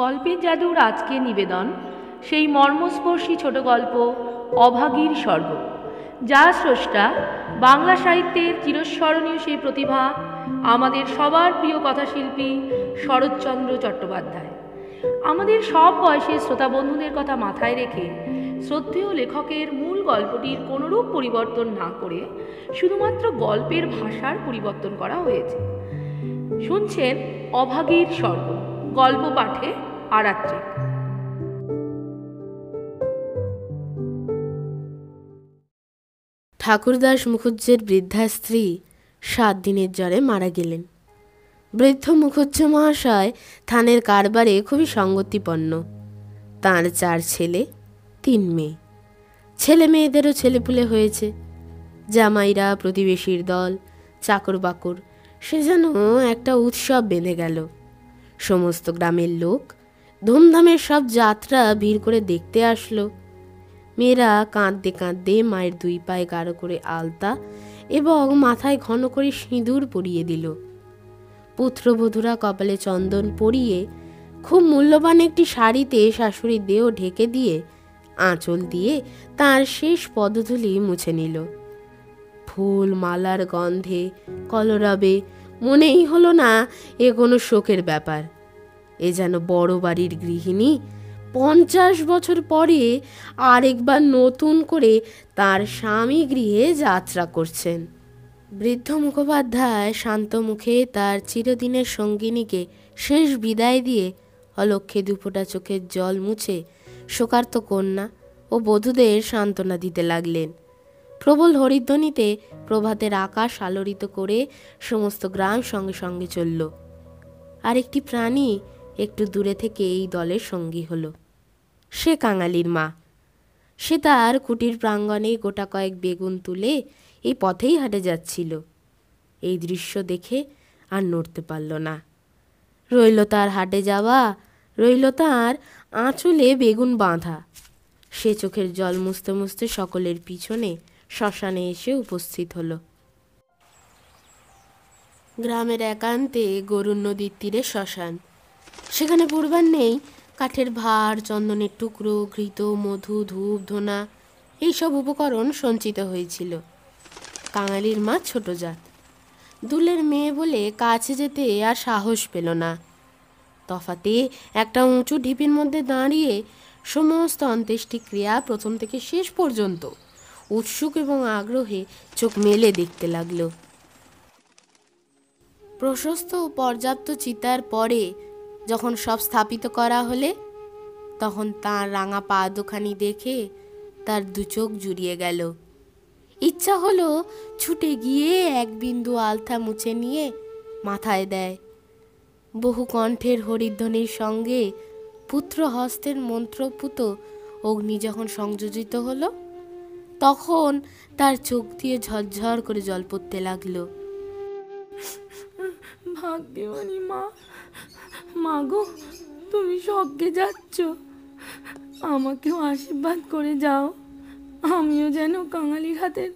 গল্পের জাদুর আজকে নিবেদন, সেই মর্মস্পর্শী ছোট গল্প, অভাগীর স্বর্গ, যা স্রষ্টা, বাংলা সাহিত্যের চিরস্মরণীয় সেই প্রতিভা, আমাদের সবার প্রিয় কথাশিল্পী শরৎচন্দ্র চট্টোপাধ্যায়। আমাদের সব বয়সের শ্রোতা বন্ধুদের কথা মাথায় রেখে শ্রদ্ধেয় লেখকের মূল গল্পটির কোনোরূপ পরিবর্তন না করে শুধুমাত্র গল্পের ভাষার পরিবর্তন করা হয়েছে। শুনছেন অভাগীর স্বর্গ, গল্প পাঠে আরাত্রিক ঠাকুরদাস মুখুজ্জের বৃদ্ধা স্ত্রী সাত দিনের জ্বরে মারা গেলেন। বৃদ্ধ মুখুজ্জ মহাশয় থানের কারবারে খুবই সঙ্গতিপন্ন। তাঁর চার ছেলে, তিন মেয়ে। ছেলে মেয়েদেরও ছেলেপুলে হয়েছে। জামাইরা, প্রতিবেশীর দল চাকর বাকর সে যেন একটা উৎসব বেঁধে গেল। সমস্ত গ্রামের লোক ধুমধামের সব যাত্রা ভিড় করে দেখতে আসলো। মেয়েরা কাঁদতে কাঁদতে মায়ের দুই পায়ে গাঢ় করে আলতা এবং মাথায় ঘন করে সিঁদুর পরিয়ে দিল। পুত্রবধূরা কপালে চন্দন পরিয়ে খুব মূল্যবান একটি শাড়িতে শাশুড়ির দেহ ঢেকে দিয়ে আঁচল দিয়ে তার শেষ পদধূলি মুছে নিল। ফুল মালার গন্ধে কলরবে মনেই হলো না এ কোনো শোকের ব্যাপার। এ যেন বড় বাড়ির গৃহিণী। পঞ্চাশ বছর পরে আরেকবার নতুন করে তার স্বামী গৃহে যাত্রা করছেন। বৃদ্ধ মুখোপাধ্যায় শান্ত মুখে তার চিরদিনের সঙ্গিনীকে শেষ বিদায় দিয়ে অলক্ষে দুফোটা চোখের জল মুছে শোকার্ত কন্যা ও বধূদের সান্ত্বনা দিতে লাগলেন। প্রবল হরিধ্বনিতে প্রভাতের আকাশ আলোড়িত করে সমস্ত গ্রাম সঙ্গে সঙ্গে চলল। আর একটি প্রাণী একটু দূরে থেকে এই দলের সঙ্গী হলো। সে কাঙালির মা। সে তার কুটির প্রাঙ্গণে গোটা কয়েক বেগুন তুলে এই পথেই হাঁটে যাচ্ছিল। এই দৃশ্য দেখে আর নড়তে পারল না। রইল তার হাটে যাওয়া, রইল তার আঁচলে বেগুন বাঁধা। সে চোখের জল মুছতে মুছতে সকলের পিছনে শ্মশানে এসে উপস্থিত হলো। গ্রামের একান্তে গরুর নদীর তীরে শ্মশান। সেখানে পূর্বার নেই। কাঠের ভার, চন্দনের টুকরো, ঘৃত, মধু, ধূপ, ধোনা, এইসব উপকরণ সঞ্চিত হয়েছিল। কাঙালির মা ছোট জাত। দুলের মেয়ে বলে কাছে যেতে আর সাহস পেল না। তফাতে একটা উঁচু ঢিপির মধ্যে দাঁড়িয়ে সমস্ত অন্ত্যেষ্টি ক্রিয়া প্রথম থেকে শেষ পর্যন্ত উৎসুক এবং আগ্রহে চোখ মেলে দেখতে লাগল। প্রশস্ত ও পর্যাপ্ত চিতার পরে যখন সব স্থাপিত করা হলে, তখন তার রাঙা পা দুখানি দেখে তার দু চোখ জুড়িয়ে গেল। ইচ্ছা হলো ছুটে গিয়ে এক বিন্দু আলতা মুছে নিয়ে মাথায় দেয়। বহু কণ্ঠের হরিধ্বনির সঙ্গে পুত্র হস্তের মন্ত্রপুত অগ্নি যখন সংযোজিত হলো, তখন তার চোখ দিয়ে ঝরঝর করে জল পড়তে লাগল। ভাগ্যবানী মা মা গো, তুমি স্বর্গে যাচ্ছ। আমাকেও আশীর্বাদ করে যাও। আমিও যেন কাঙালির হাতের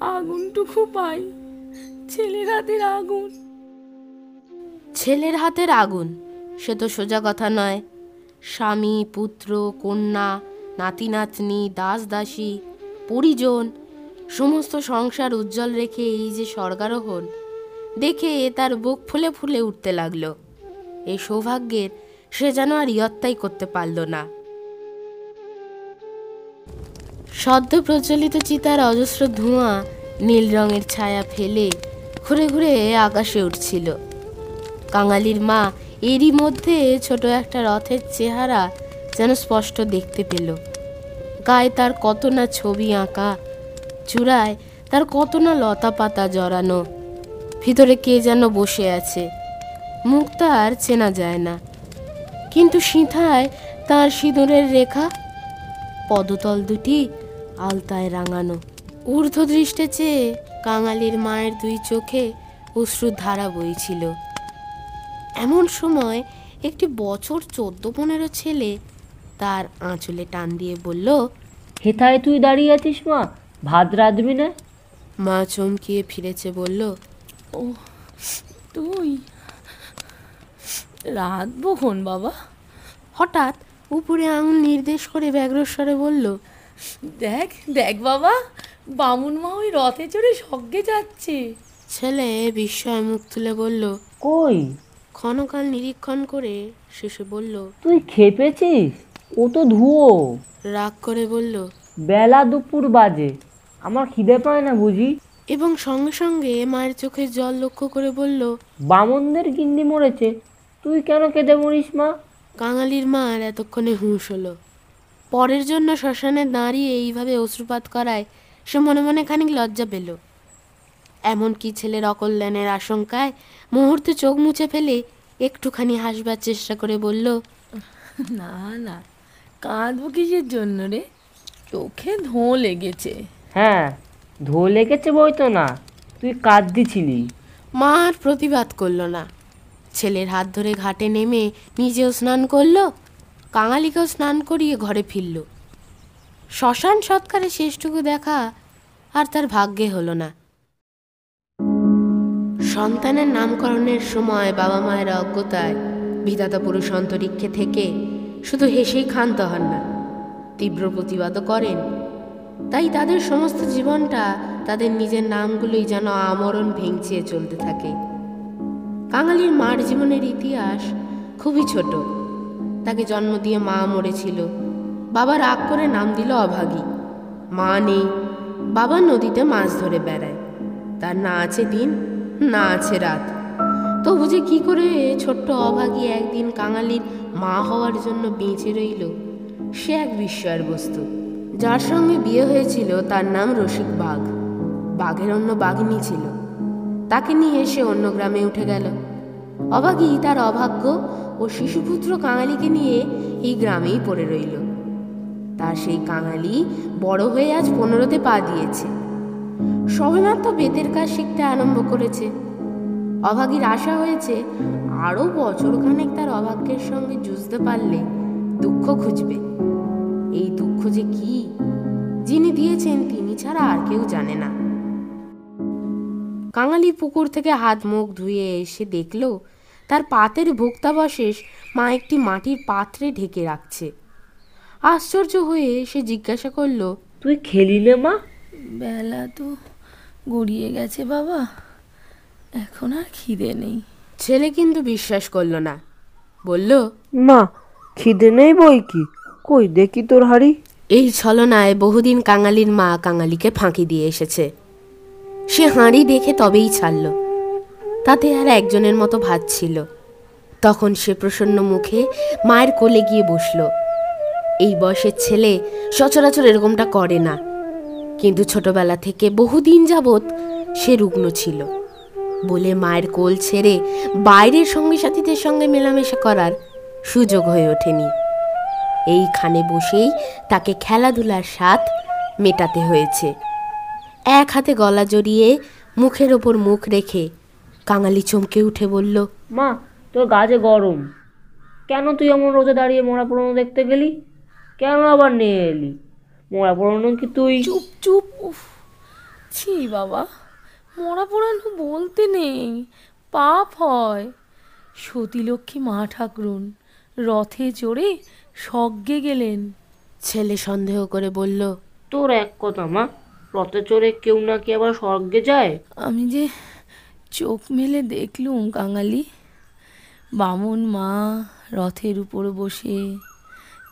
আগুনটুকু পাই। ছেলের হাতের আগুন। ছেলের হাতের আগুন, সে তো সোজা কথা নয়। স্বামী, পুত্র, কন্যা নাতি নাতনি দাস দাসী পরিজন, সমস্ত সংসার উজ্জ্বল রেখে এই যে স্বর্গারোহণ, দেখে তার বুক ফুলে ফুলে উঠতে লাগল। এই সৌভাগ্যের সে যেন আর ইয়ত্তাই করতে পারল না। সদ্য প্রচলিত চিতার অজস্র ধোঁয়া নীল রঙের ছায়া ফেলে ঘুরে ঘুরে আকাশে উঠছিল। কাঙালির মা এরই মধ্যে ছোট একটা রথের চেহারা যেন স্পষ্ট দেখতে পেল। গায়ে তার কত না ছবি আঁকা, চূড়ায় তার কত না লতা পাতা জড়ানো, ভিতরে কে যেন বসে আছে। মুখ তার চেনা যায় না। কিন্তু সিঁথায় তার সিঁদুরের রেখা পদতল দুটি আলতায় রাঙানো। ঊর্ধ্ব দৃষ্টে চেয়ে কাঙালির মায়ের দুই চোখে অশ্রুর ধারা বইছিল। এমন সময় একটি বছর চোদ্দ পনেরো ছেলে তার আঁচলে টান দিয়ে বলল হেথায় তুই দাঁড়িয়ে আছিস মা? ভাত রাঁধবি না? মা চমকিয়ে ফিরেছে বলল ও তুই? রাত খন বাবা। হঠাৎ উপরে আঙুল নির্দেশ করে ব্যগ্রস্বরে বলল দেখ দেখ বাবা বামুন মা ওই রথে চড়ে স্বর্গে যাচ্ছে। ছেলে বিস্ময় মুখ তুলে বলল কই? ক্ষণকাল নিরীক্ষণ করে শেষে বলল তুই খেপেছিস? ও তো ধুয়ো। রাগ করে বলল বেলা দুপুর বাজে। আমার খিদে পায় না বুঝি? এবং সঙ্গে সঙ্গে মায়ের চোখের জল লক্ষ্য করে বলল বামনদের গিন্নি মরেছে। তুই কেন কেঁদে মরিস মা? কাঙালির মার এতক্ষণে হুঁশ হলো। পরের জন্য শ্মশানে দাঁড়িয়ে এইভাবে অশ্রুপাত করায় সে মনে মনে খানিক লজ্জা পেল। এমনকি ছেলের অকল্যাণের আশঙ্কায় মুহূর্তে চোখ মুছে ফেলে একটুখানি হাসবার চেষ্টা করে বলল না না কাঁদবো কিসের জন্য রে? চোখে ধোঁ লেগেছে। হ্যাঁ ধো লেগেছে বই তো না তুই কাঁদদিছিলি মা আর প্রতিবাদ করল না। ছেলের হাত ধরে ঘাটে নেমে নিজেও স্নান করল, কাঙালিকেও স্নান করিয়ে ঘরে ফিরল। শ্মশান সৎকারে শেষটুকু দেখা আর তার ভাগ্যে হলো না। সন্তানের নামকরণের সময় বাবা মায়ের অজ্ঞতায় বিধাতা পুরুষ অন্তরিক্ষে থেকে শুধু হেসেই ক্ষান্ত হন না। তীব্র প্রতিবাদও করেন। তাই তাদের সমস্ত জীবনটা তাদের নিজের নামগুলোই যেন আমরণ ভেঙচিয়ে চলতে থাকে। কাঙালির মার জীবনের ইতিহাস খুবই ছোট। তাকে জন্ম দিয়ে মা মরেছিল। বাবা রাগ করে নাম দিল অভাগী। মা নেই, বাবা নদীতে মাছ ধরে বেড়ায়। তার না আছে দিন, না আছে রাত। তবু যে কী করে ছোট্ট অভাগী একদিন কাঙালির মা হওয়ার জন্য বেঁচে রইল, সে এক বিস্ময়ের বস্তু। যার সঙ্গে বিয়ে হয়েছিল তার নাম রসিক বাঘ। বাঘের অন্য বাঘিনী ছিল। তাকে নিয়ে সে অন্য গ্রামে উঠে গেল। অভাগী তার অভাগ্য ও শিশুপুত্র কাঙালিকে নিয়ে এই গ্রামেই পড়ে রইল। তার সেই কাঙালি বড় হয়ে আজ পনেরোতে পা দিয়েছে। সবেমাত্র বেতের কাজ শিখতে আরম্ভ করেছে। অভাগীর আশা হয়েছে আরও বছরখানেক তার অভাগ্যের সঙ্গে যুঝতে পারলে দুঃখ খুঁজবে। এই দুঃখ যে কি? যিনি দিয়েছেন তিনি ছাড়া আর কেউ জানে না। কাঙালি পুকুর থেকে হাত মুখ ধুয়ে এসে দেখল তার পাতের ভোক্তাবশেষ মা একটি মাটির পাত্রে ঢেকে রাখছে। আশ্চর্য হয়ে সে জিজ্ঞাসা করল তুই খেলিলে মা? বেলা তো গড়িয়ে গেছে বাবা এখন আর খিদে নেই। ছেলে কিন্তু বিশ্বাস করল না। বলল মা খিদে নেই বই কি? কই দেখি তোর হাড়ি? এই ছলনায় বহুদিন কাঙালির মা কাঙালিকে ফাঁকি দিয়ে এসেছে। সে হাঁড়ি দেখে তবেই ছাড়ল। তাতে আর একজনের মতো ভাত ছিল। তখন সে প্রসন্ন মুখে মায়ের কোলে গিয়ে বসল। এই বয়সের ছেলে সচরাচর এরকমটা করে না। কিন্তু ছোটবেলা থেকে বহুদিন যাবৎ সে রুগ্ন ছিল। বলে মায়ের কোল ছেড়ে বাইরের সঙ্গী সাথীদের সঙ্গে মেলামেশা করার সুযোগ হয়ে ওঠেনি। এইখানে বসেই তাকে খেলাধুলার স্বাদ মেটাতে হয়েছে। এক হাতে গলা জড়িয়ে মুখের ওপর মুখ রেখে কাঙালি চমকে উঠে বলল মা তোর গাছে গরম। কেন তুই এমন রোজে দাঁড়িয়ে মরা পুরনো দেখতে গেলি? কেন আবার নিয়ে এলি? মরা পুরনো কি তুই? চুপ চুপ উফ ছি বাবা মরা পোড়ানো বলতে নেই পাপ হয়। সতীলক্ষ্মী মা ঠাকুরুন রথে চড়ে স্বর্গে গেলেন। ছেলে সন্দেহ করে বলল তোর এক কথা মা রথে চড়ে কেউ নাকি আবার স্বর্গে যায়? আমি যে চোখ মেলে দেখলুম কাঙালি। বামুন মা রথের উপর বসে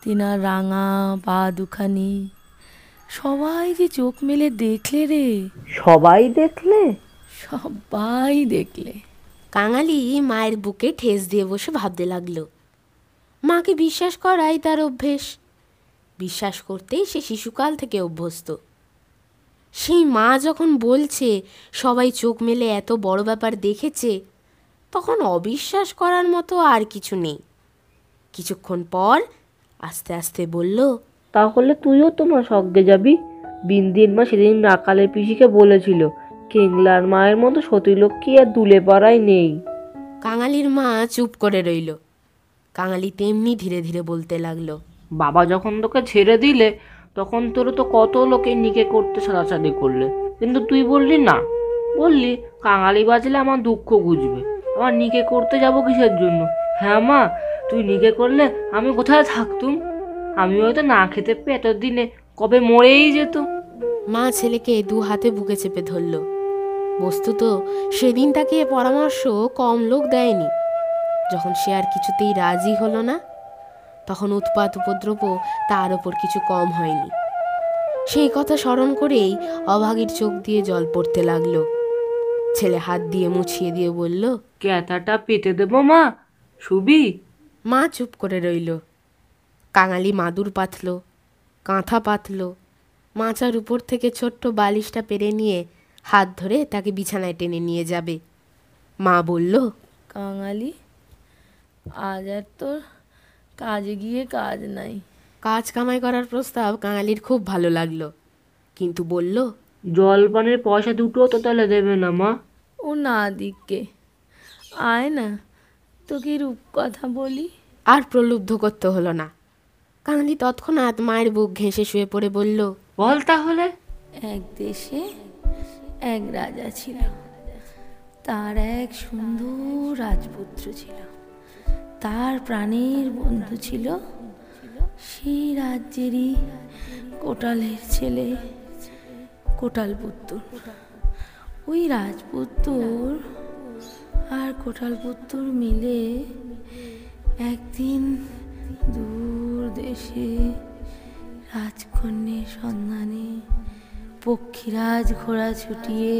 তিনার রাঙা পা দুখানি। সবাই যে চোখ মেলে দেখলে রে। সবাই দেখলে? সবাই দেখলে। কাঙালি মায়ের বুকে ঠেস দিয়ে বসে ভাবতে লাগল। মাকে বিশ্বাস করাই তার অভ্যেস। বিশ্বাস করতেই সে শিশুকাল থেকে অভ্যস্ত। সেই মা যখন বলছে সবাই চোখ মেলে এত বড় ব্যাপার দেখেছে তখন অবিশ্বাস করার মতো আর কিছু নেই। কিছুক্ষণ পর আস্তে আস্তে বলল তাহলে তুইও তোমার সঙ্গে যাবি? বিন্দির মা সেদিন রাকালের পিসিকে বলেছিল কেংলার মায়ের মতো সতীলক্ষ্মী আর দুলে পাড়ায় নেই। কাঙালির মা চুপ করে রইল। কাঙালি তেমনি ধীরে ধীরে বলতে লাগল বাবা যখন তোকে ছেড়ে দিলে তখন তোর তো কত লোকে নিকে করতে সাদাসাদি করলে। কিন্তু তুই বললি না। বললি, কাঙালি বাজলে আমার দুঃখ বুঝবে। আমার নিকে করতে যাব কিসের জন্য? হ্যাঁ মা, তুই নিকে করলে আমি কোথায় থাকতুম? আমি হয়তো না খেতে পেয়ে এতদিনে কবে মরেই যেত মা ছেলেকে দু হাতে বুকে চেপে ধরল। বস্তুত, সেদিন তাকে পরামর্শ কম লোক দেয়নি। যখন সে আর কিছুতেই রাজি হলো না তখন উৎপাত উপদ্রব তার ওপর কিছু কম হয়নি। সেই কথা স্মরণ করেই অভাগীর চোখ দিয়ে জল পড়তে লাগল। ছেলে হাত দিয়ে মুছিয়ে দিয়ে বলল ক্যাথাটা পেতে দেবো মা শুবি মা চুপ করে রইল। কাঙালি মাদুর পাতল কাঁথা পাতল মাচার উপর থেকে ছোট্ট বালিশটা পেরে নিয়ে হাত ধরে তাকে বিছানায় টেনে নিয়ে যাবে। মা বলল কাঙালি আজ আর তোর কাজে গিয়ে কাজ নাই। কাজ কামাই করার প্রস্তাব কাঙালির খুব ভালো লাগল। কিন্তু বলল জলপানের পয়সা দুটো তো তাহলে দেবে না মা। ও না দিককে। আয় না তোকে রূপ কথা বলি। আর প্রলুব্ধ করতে হলো না। কাঙালি তৎক্ষণাৎ মায়ের বুক ঘেঁষে শুয়ে পড়ে বলল বল তাহলে। এক দেশে এক রাজা ছিল। তার এক সুন্দর রাজপুত্র ছিল। তার প্রাণের বন্ধু ছিল সেই রাজ্যেরই কোটালের ছেলে কোটাল পুত্র ওই রাজপুত্র আর কোটাল পুত্র মিলে একদিন দূর দেশে রাজকন্যের সন্ধানে পক্ষীরাজ ঘোড়া ছুটিয়ে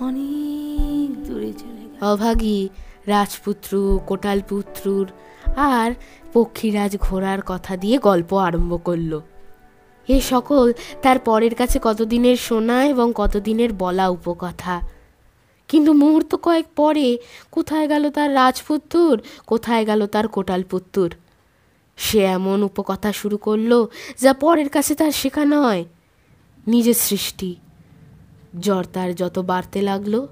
অনেক দূরে চলে অভাগী রাজপুত্র কোটাল পুত্রুর আর পক্ষীরাজ ঘোড়ার কথা দিয়ে গল্প আরম্ভ করল। এ সকল তার পরের কাছে কতদিনের শোনা এবং কতদিনের বলা উপকথা। কিন্তু মুহূর্ত কয়েক পরে কোথায় গেল তার রাজপুত্তুর কোথায় গেল তার কোটাল পুত্তুর সে এমন উপকথা শুরু করল যা পরের কাছে তার শেখা নয়। নিজের সৃষ্টি। জ্বর তার যত বাড়তে লাগল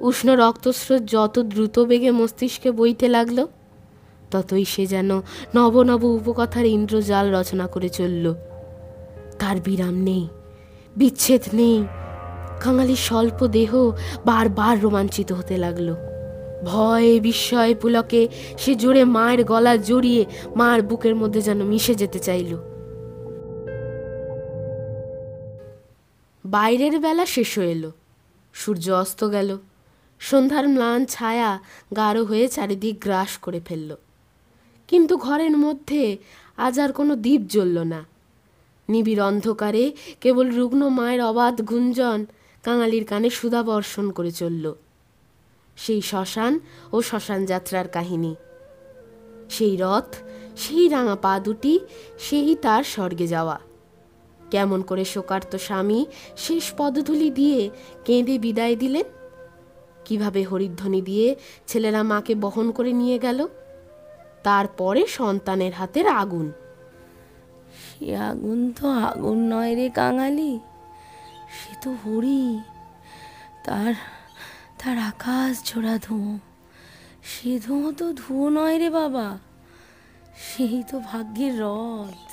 উষ্ণ রক্তস্রোত যত দ্রুত বেগে মস্তিষ্কে বইতে লাগল, ততই সে যেন নব নব উপকথার ইন্দ্রজাল রচনা করে চলল। তার বিরাম নেই, বিচ্ছেদ নেই, কাঙালির স্বল্প দেহ বারবার রোমাঞ্চিত হতে লাগল। ভয়ে, বিস্ময়ে পুলকে সে জোরে মায়ের গলা জড়িয়ে মার বুকের মধ্যে যেন মিশে যেতে চাইল। বাইরের বেলা শেষ হয়ে এলো, সূর্য অস্ত গেল। সন্ধ্যার ম্লান ছায়া গাঢ় হয়ে চারিদিক গ্রাস করে ফেলল। কিন্তু ঘরের মধ্যে আজ আর কোনো দ্বীপ জ্বলল না। নিবিড় অন্ধকারে কেবল রুগ্ন মায়ের অবাধ গুঞ্জন কাঙালির কানে সুধা বর্ষণ করে চলল। সেই শ্মশান ও শ্মশান যাত্রার কাহিনী। সেই রথ, সেই রাঙা পা দুটি, সেই তার স্বর্গে যাওয়া। কেমন করে শোকার্ত স্বামী শেষ পদধূলি দিয়ে কেঁদে বিদায় দিলেন? কীভাবে হরিধ্বনি দিয়ে ছেলেরা মাকে বহন করে নিয়ে গেল? তারপরে সন্তানের হাতের আগুন। সে আগুন তো আগুন নয় রে কাঙালি। সে তো হরি। তার তার আকাশ ঝোড়া ধুঁয়ো। সে ধুঁয়ো তো ধুঁয়ো নয় রে বাবা। সেই তো ভাগ্যের রথ।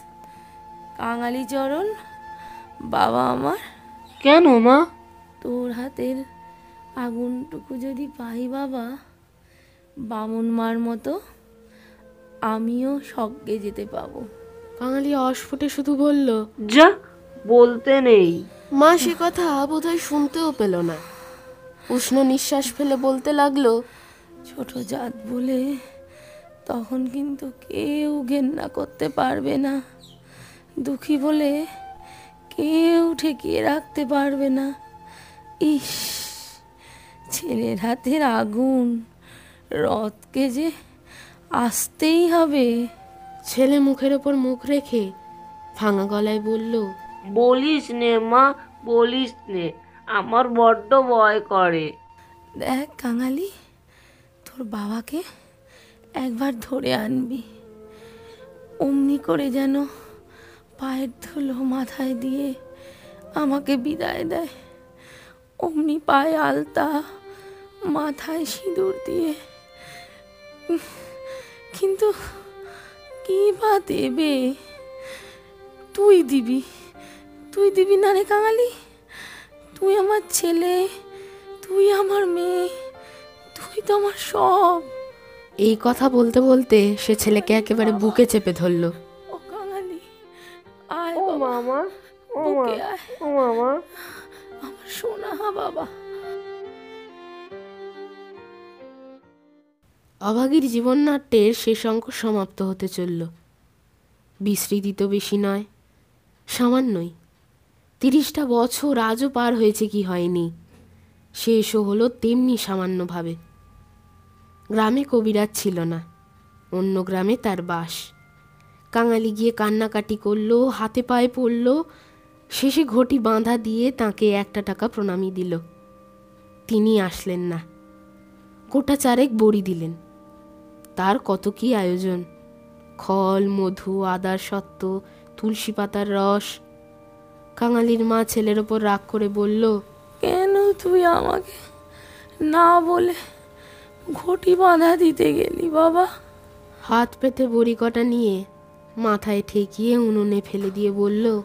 কাঙালি চরণ বাবা আমার। কেন মা? তোর হাতের আগুনটুকু যদি পাই বাবা বামুন মার মতো আমিও স্বর্গে যেতে পাবো। কাঙালি অস্ফুটে শুধু বলল যা বলতে নেই। মা সে কথা বোধহয় শুনতেও পেল না। উষ্ণ নিঃশ্বাস ফেলে বলতে লাগল ছোট জাত বলে তখন কিন্তু কেউ ঘেন্না করতে পারবে না। দুঃখী বলে কেউ ঠেকিয়ে রাখতে পারবে না। ইস ছেলের হাতের আগুন। রথকে যে আসতেই হবে। ছেলে মুখের ওপর মুখ রেখে ভাঙা গলায় বলল বলিস নে মা বলিস নে। আমার বড্ড ভয় করে। দেখ কাঙালি তোর বাবাকে একবার ধরে আনবি। অমনি করে যেন পায়ের ধুলো মাথায় দিয়ে আমাকে বিদায় দেয়। অমনি পায়ে আলতা মাথায় সিঁদুর দিয়ে। কিন্তু কি বা দেবে? তুই দিবি। তুই দিবি না রে কাঙালি? তুই আমার ছেলে তুই আমার মেয়ে তুই তো আমার সব। এই কথা বলতে বলতে সে ছেলেকে একেবারে বুকে চেপে ধরল। ও কাঙালি আয় ও বাবা। মামা ও মা আয়। ও মামা। আমার সোনা বাবা। অভাগীর জীবননাট্যের শেষ অঙ্ক সমাপ্ত হতে চলল। বিস্মৃতি তো বেশি নয়, সামান্যই। তিরিশটা বছর আজও পার হয়েছে কি হয়নি, শেষও হলো তেমনি সামান্যভাবে। গ্রামে কবিরাজ ছিল না, অন্য গ্রামে তার বাস। কাঙালি গিয়ে কান্নাকাটি করল, হাতে পায়ে পড়ল, শেষে ঘটি বাঁধা দিয়ে তাকে একটা টাকা প্রণামী দিল। তিনি আসলেন না। গোটা চারেক বড়ি দিলেন। তার কত কি আয়োজন? খল মধু আদার সত্ত্ব তুলসী পাতার রস। কাঙালির মা ছেলের ওপর রাগ করে বলল কেন তুই আমাকে না বলে ঘটি বাঁধা দিতে গেলি বাবা? হাত পেতে বড়ি কটা নিয়ে মাথায় ঠেকিয়ে উনুনে ফেলে দিয়ে বলল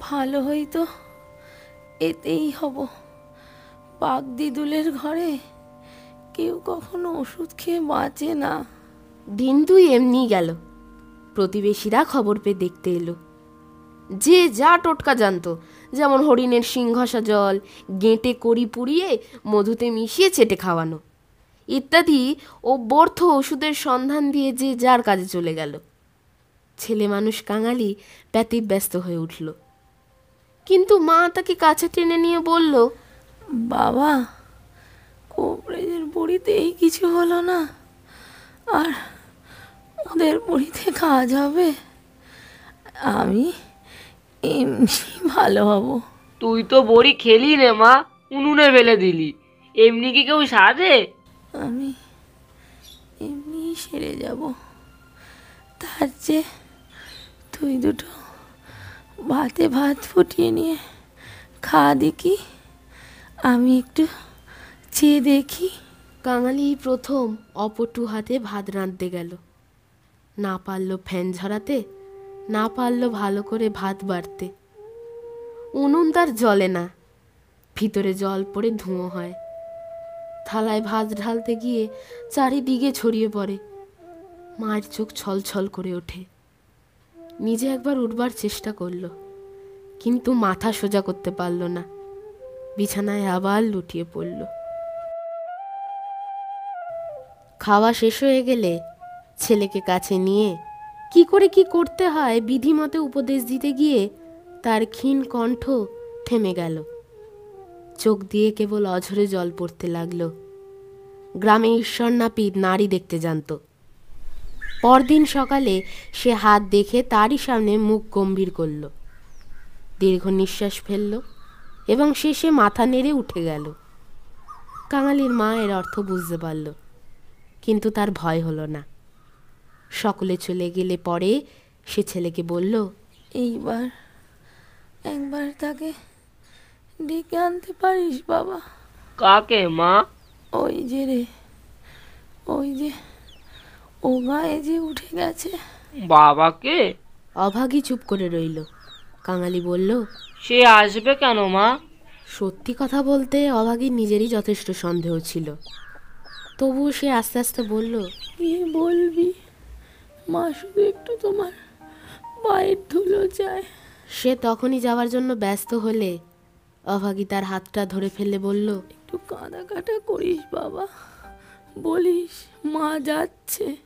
ভালো হইতো এতেই হব। বাঘ দিদুলের ঘরে কেউ কখনো ওষুধ খেয়ে বাঁচে না। দিন দুই এমনি গেল। প্রতিবেশীরা খবর পেয়ে দেখতে এলো। যে যা টোটকা জানতো, যেমন হরিণের সিংঘষা জল, গেঁটে কড়ি পুড়িয়ে মধুতে মিশিয়ে চেটে খাওয়ানো। ইত্যাদি ও বর্থ ওষুধের সন্ধান দিয়ে যে যার কাজে চলে গেল। ছেলে মানুষ কাঙালি ব্যতীব ব্যস্ত হয়ে উঠল। কিন্তু মা তাকে কাছে টেনে নিয়ে বলল, বাবা কোবরেজের বড়িতেই কিছু হলো না। আর ওদের বড়িতে কাজ হবে আমি এমনি ভালো হব। তুই তো বড়ি খেলি রে মা উনুনে ফেলে দিলি। এমনি কি কেউ সাজে আমি এমনি সেরে যাব। তার চেয়ে তুই দুটো ভাতে ভাত ফুটিয়ে নিয়ে খা দেখি। আমি একটু চেয়ে দেখি। কাঙালি প্রথম অপটু হাতে ভাত রাঁধতে গেল। না পারল ফ্যান ঝরাতে, না পারল ভালো করে ভাত বাড়তে। উনুন তার জলে না, ভিতরে জল পড়ে ধুঁয়ো হয়। থালায় ভাত ঢালতে গিয়ে চারিদিকে ছড়িয়ে পড়ে, মায়ের চোখ ছলছল করে ওঠে। নিজে একবার উঠবার চেষ্টা করল, কিন্তু মাথা সোজা করতে পারল না, বিছানায় আবার লুটিয়ে পড়ল। খাওয়া শেষ হয়ে গেলে ছেলেকে কাছে নিয়ে, কি করে কি করতে হয় বিধিমতে উপদেশ দিতে গিয়ে? তার ক্ষীণ কণ্ঠ থেমে গেল। চোখ দিয়ে কেবল অঝরে জল পড়তে লাগল। গ্রামে ঈশ্বর নাপিত নারী দেখতে জানত। পরদিন সকালে সে হাত দেখে তারই সামনে মুখ গম্ভীর করল। দীর্ঘ নিঃশ্বাস ফেলল এবং শেষে মাথা নেড়ে উঠে গেল। কাঙালির মা এর অর্থ বুঝতে পারল, কিন্তু তার ভয় হলো না। সকলে চলে গেলে পরে সে ছেলেকে বলল এইবার একবার তাকে ডেকে আনতে পারিস বাবা। কাকে মা? ওই যে রে ওই যে ও গায়ে যে উঠে গেছে। বাবাকে? অভাগী চুপ করে রইল। কাঙালি বলল সে আসবে কেন মা? সত্যি কথা বলতে অভাগীর নিজেরই যথেষ্ট সন্দেহ ছিল। তবুও সে আস্তে আস্তে বলল কি বলবি? মা শুধু একটু তোমার পায়ের ধুলো চায় সে তখনই যাওয়ার জন্য ব্যস্ত হলে অভাগী তার হাতটা ধরে ফেলে বলল একটু কাঁদা কাটা করিস বাবা বলিস মা যাচ্ছে।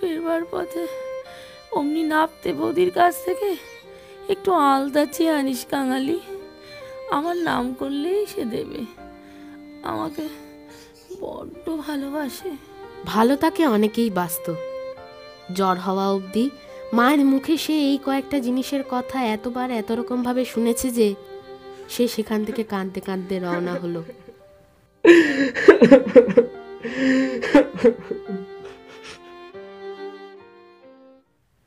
ফেরবার পথে অমনি নাপতে বৌদির কাছ থেকে একটু আলতা চেয়ে আনিস কাঙালি। আমার নাম করলেই সে দেবে। আমাকে বড্ড ভালোবাসে। ভালো তাকে অনেকেই বাস্ত জ্বর হওয়া অবধি মায়ের মুখে সে এই কয়েকটা জিনিসের কথা এতবার এত রকমভাবে শুনেছে যে সে সেখান থেকে কাঁদতে কাঁদতে রওনা হলো।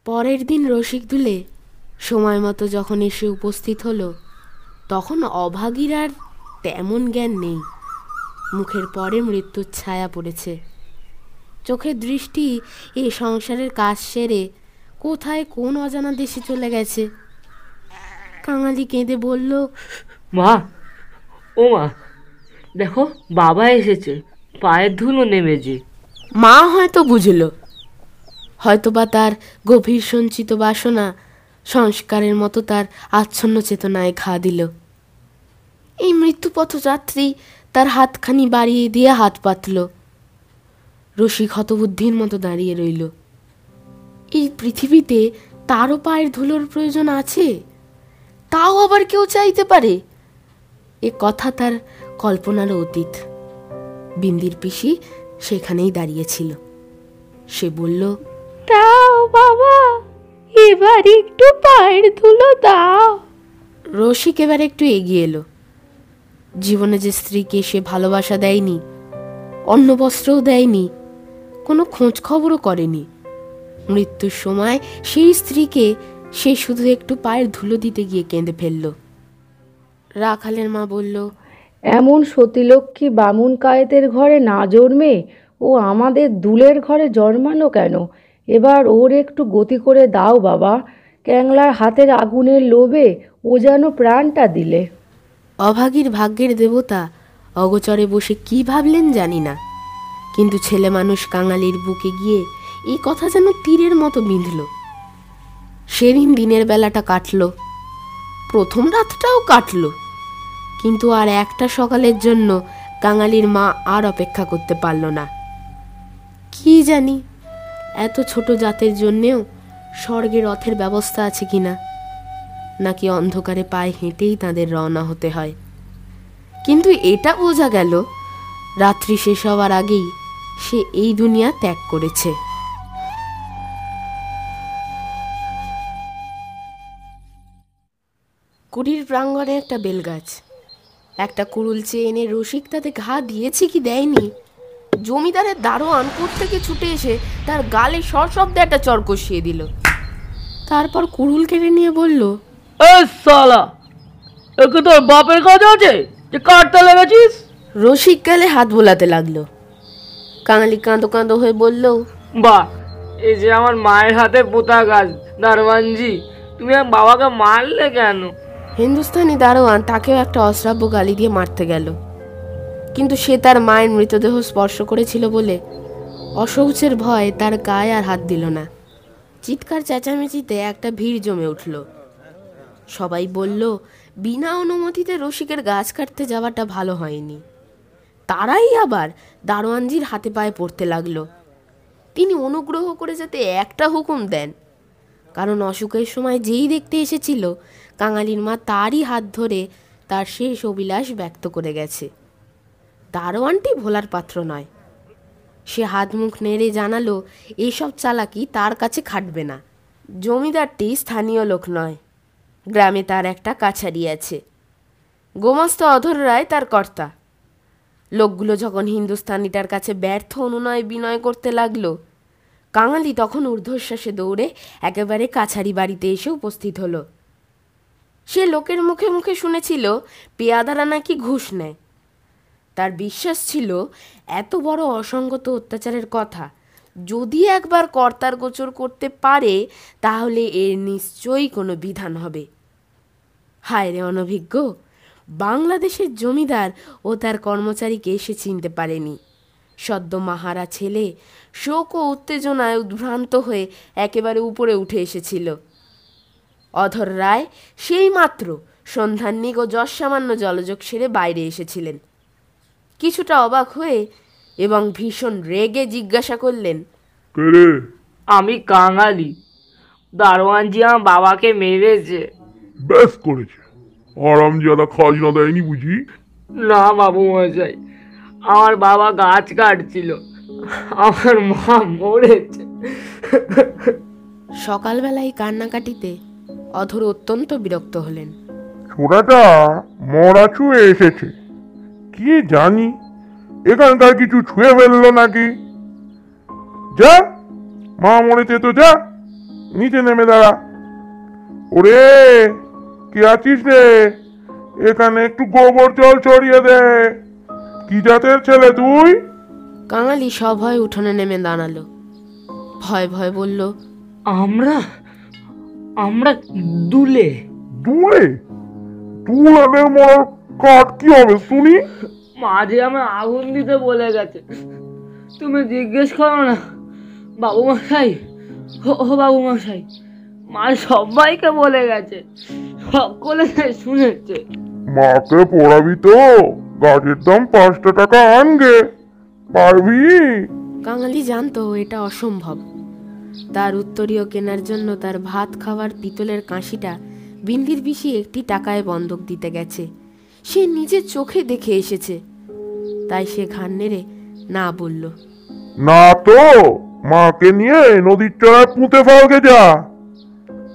পরের দিন রসিক দুলে সময় মতো যখন এসে উপস্থিত হলো, তখন অভাগীর আর তেমন জ্ঞান নেই। মুখের পরে মৃত্যুর ছায়া পড়েছে। চোখের দৃষ্টি এ সংসারের কাজ সেরে। কোথায় কোন অজানা দেশে চলে গেছে? কাঙালি কেঁদে বলল মা ও মা দেখো বাবা এসেছে পায়ের ধুলো নেমেছে। মা হয়তো বুঝল হয়তোবা তার গভীর সঞ্চিত বাসনা সংস্কারের মতো তার আচ্ছন্ন চেতনায় ঘা দিল। এই মৃত্যুপথযাত্রী তার হাতখানি বাড়িয়ে দিয়ে হাত পাতল। রসিক হতবুদ্ধির মতো দাঁড়িয়ে রইল। এই পৃথিবীতে তারও পায়ের ধুলোর প্রয়োজন আছে? তাও আবার কেউ চাইতে পারে? এ কথা তার কল্পনারও অতীত। বিন্দির পিসি সেখানেই দাঁড়িয়েছিল সে বলল দাও বাবা এবার একটু পায়ের ধুলো দাও। রসিক এবার একটু এগিয়ে এলো। জীবনে যে স্ত্রীকে সে ভালোবাসা দেয়নি অন্ন বস্ত্রও দেয়নি কোনো খোঁজ খবরও করেনি। মৃত্যুর সময় সেই স্ত্রীকে সে শুধু একটু পায়ের ধুলো দিতে গিয়ে কেঁদে ফেলল। রাখালের মা বলল এমন সতীলক্ষ্মী বামুন কায়েতের ঘরে না জন্মে ও আমাদের দুলের ঘরে জন্মানো কেন? এবার ওর একটু গতি করে দাও বাবা। ক্যাংলার হাতের আগুনের লোভে ও যেন প্রাণটা দিলে। অভাগীর ভাগ্যের দেবতা অগচরে বসে কি ভাবলেন জানি না। কিন্তু ছেলে মানুষ কাঙালির বুকে গিয়ে এই কথা যেন তীরের মতো বিঁধল। সেদিন দিনের বেলাটা কাটল, প্রথম রাতটাও কাটল, কিন্তু আর একটা সকালের জন্য কাঙালির মা আর অপেক্ষা করতে পারল না। কি জানি, এত ছোট জাতের জন্যেও স্বর্গের রথের ব্যবস্থা আছে কিনা নাকি অন্ধকারে পায়ে হেঁটেই তাদের রওনা হতে হয়। কিন্তু এটা বোঝা গেল রাত্রি শেষ হওয়ার আগেই সে এই দুনিয়া ত্যাগ করেছে। কুড়ির প্রাঙ্গণে একটা বেলগাছ। একটা কুড়ুল চেয়ে এনে রসিক তাতে ঘা দিয়েছে কি দেয়নি? জমিদারের দারোয়ান থেকে ছুটে এসে তার গালে সশব্দে একটা চর কষিয়ে দিল। তারপর কুড়ুল কেটে নিয়ে বলল, এ সালা একে তোর বাপের কাজ আছে? যে কাটতে লেগেছিস? রসিক গেলে হাত বোলাতে লাগল। কাঙালি কাঁদো কাঁদো হয়ে বলল বাহ এই যে আমার মায়ের হাতে পোতা গাছ দারওয়ানজি তুমি আমার বাবাকে মারলে কেন? হিন্দুস্তানি দারোয়ান তাকেও একটা অশ্রাব্য গালি দিয়ে মারতে গেল। কিন্তু সে তার মায়ের মৃতদেহ স্পর্শ করেছিল বলে অশৌচের ভয়ে তার গায়ে আর হাত দিল না। চিৎকার চেঁচামেচিতে একটা ভিড় জমে উঠল। সবাই বলল বিনা অনুমতিতে রসিকের গাছ কাটতে যাওয়াটা ভালো হয়নি। তারাই আবার দারোয়ানজির হাতে পায়ে পড়তে লাগল। তিনি অনুগ্রহ করে যাতে একটা হুকুম দেন। কারণ অসুখের সময় যেই দেখতে এসেছিল, কাঙালির মা তারই হাত ধরে তার শেষ অভিলাষ ব্যক্ত করে গেছে। দারোয়ানটি ভোলার পাত্র নয়। সে হাত মুখ নেড়ে জানালো, এসব চালাকি তার কাছে খাটবে না। জমিদারটি স্থানীয় লোক নয়। গ্রামে তার একটা কাছারি আছে। গোমস্ত অধর রায় তার কর্তা। লোকগুলো যখন হিন্দুস্তানিটার কাছে ব্যর্থ অনুনয় বিনয় করতে লাগল, কাঙালি তখন ঊর্ধ্বশ্বাসে দৌড়ে একেবারে কাছারি বাড়িতে এসে উপস্থিত হলো। সে লোকের মুখে মুখে শুনেছিল পেয়াদারা নাকি ঘুষ নেয়? তার বিশ্বাস ছিল, এত বড় অসঙ্গত অত্যাচারের কথা, যদি একবার কর্তার গোচর করতে পারে, তাহলে এর নিশ্চয়ই কোনো বিধান হবে। হায় রে অনভিজ্ঞ! বাংলাদেশের জমিদার ও তার কর্মচারীকে সে চিনতে পারেনি। সদ্য মাহারা ছেলে শোক ও উত্তেজনায় উদ্ভ্রান্ত হয়ে একেবারে উপরে উঠে এসেছিল। অধর রায় সেই মাত্র সন্ধ্যান্নিক ও যশ সামান্য জলযোগ সেরে বাইরে এসেছিলেন। কিছুটা অবাক হয়ে এবং ভীষণ রেগে জিজ্ঞাসা করলেন আমি কাঙালি। দারোয়ানজি আমার বাবাকে মেরেছে। ব্যাস করেছে। আরাম যারা খাজনা দেয়নি বুঝি? না বাবু মশাই আমার বাবা গাছ কাটছিল আমার মা মরেছে। সকালবেলায় কান্নাকাটিতে অধর অত্যন্ত বিরক্ত হলেন। ছোড়াটা মরা ছুঁয়ে এসেছে। কি জানি এখানকার কিছু ছুঁয়ে ফেলল নাকি? যা মা মরেছে তো যা নিচে নেমে দাঁড়া। ওরে! কে আছিস রে? এখানে একটু গোবর জল ছড়িয়ে দে। কি জাতের ছেলে তুই? কাঙালি সভয় উঠোনে নেমে দাঁড়াল। ভয় ভয় বলল আমরা? আমরা দুলে। দূরে দুলাদের মরার কাঠ কি হবে শুনি? মাঝে আমার আগুন দিতে বলে গেছে। তুমি জিজ্ঞেস করো না বাবু মশাই ও ও বাবু মশাই মা সবাইকে বলে গেছে। সকলে শুনেছে। মাকে পড়াবি তো? গাছের দাম পাঁচটা টাকা আনগে। পারবি? কাঙালি জানতো এটা অসম্ভব। তার উত্তরীয় কেনার জন্য তার ভাত খাওয়ার পিতলের কাঁশিটা বিন্দির পিসি একটি টাকায় বন্ধক দিতে গেছে। সে নিজের চোখে দেখে এসেছে। তাই সে ঘান নেড়ে না বলল না তো মাকে নিয়ে নদীর চড়ায় পুঁতে ফলকে যা।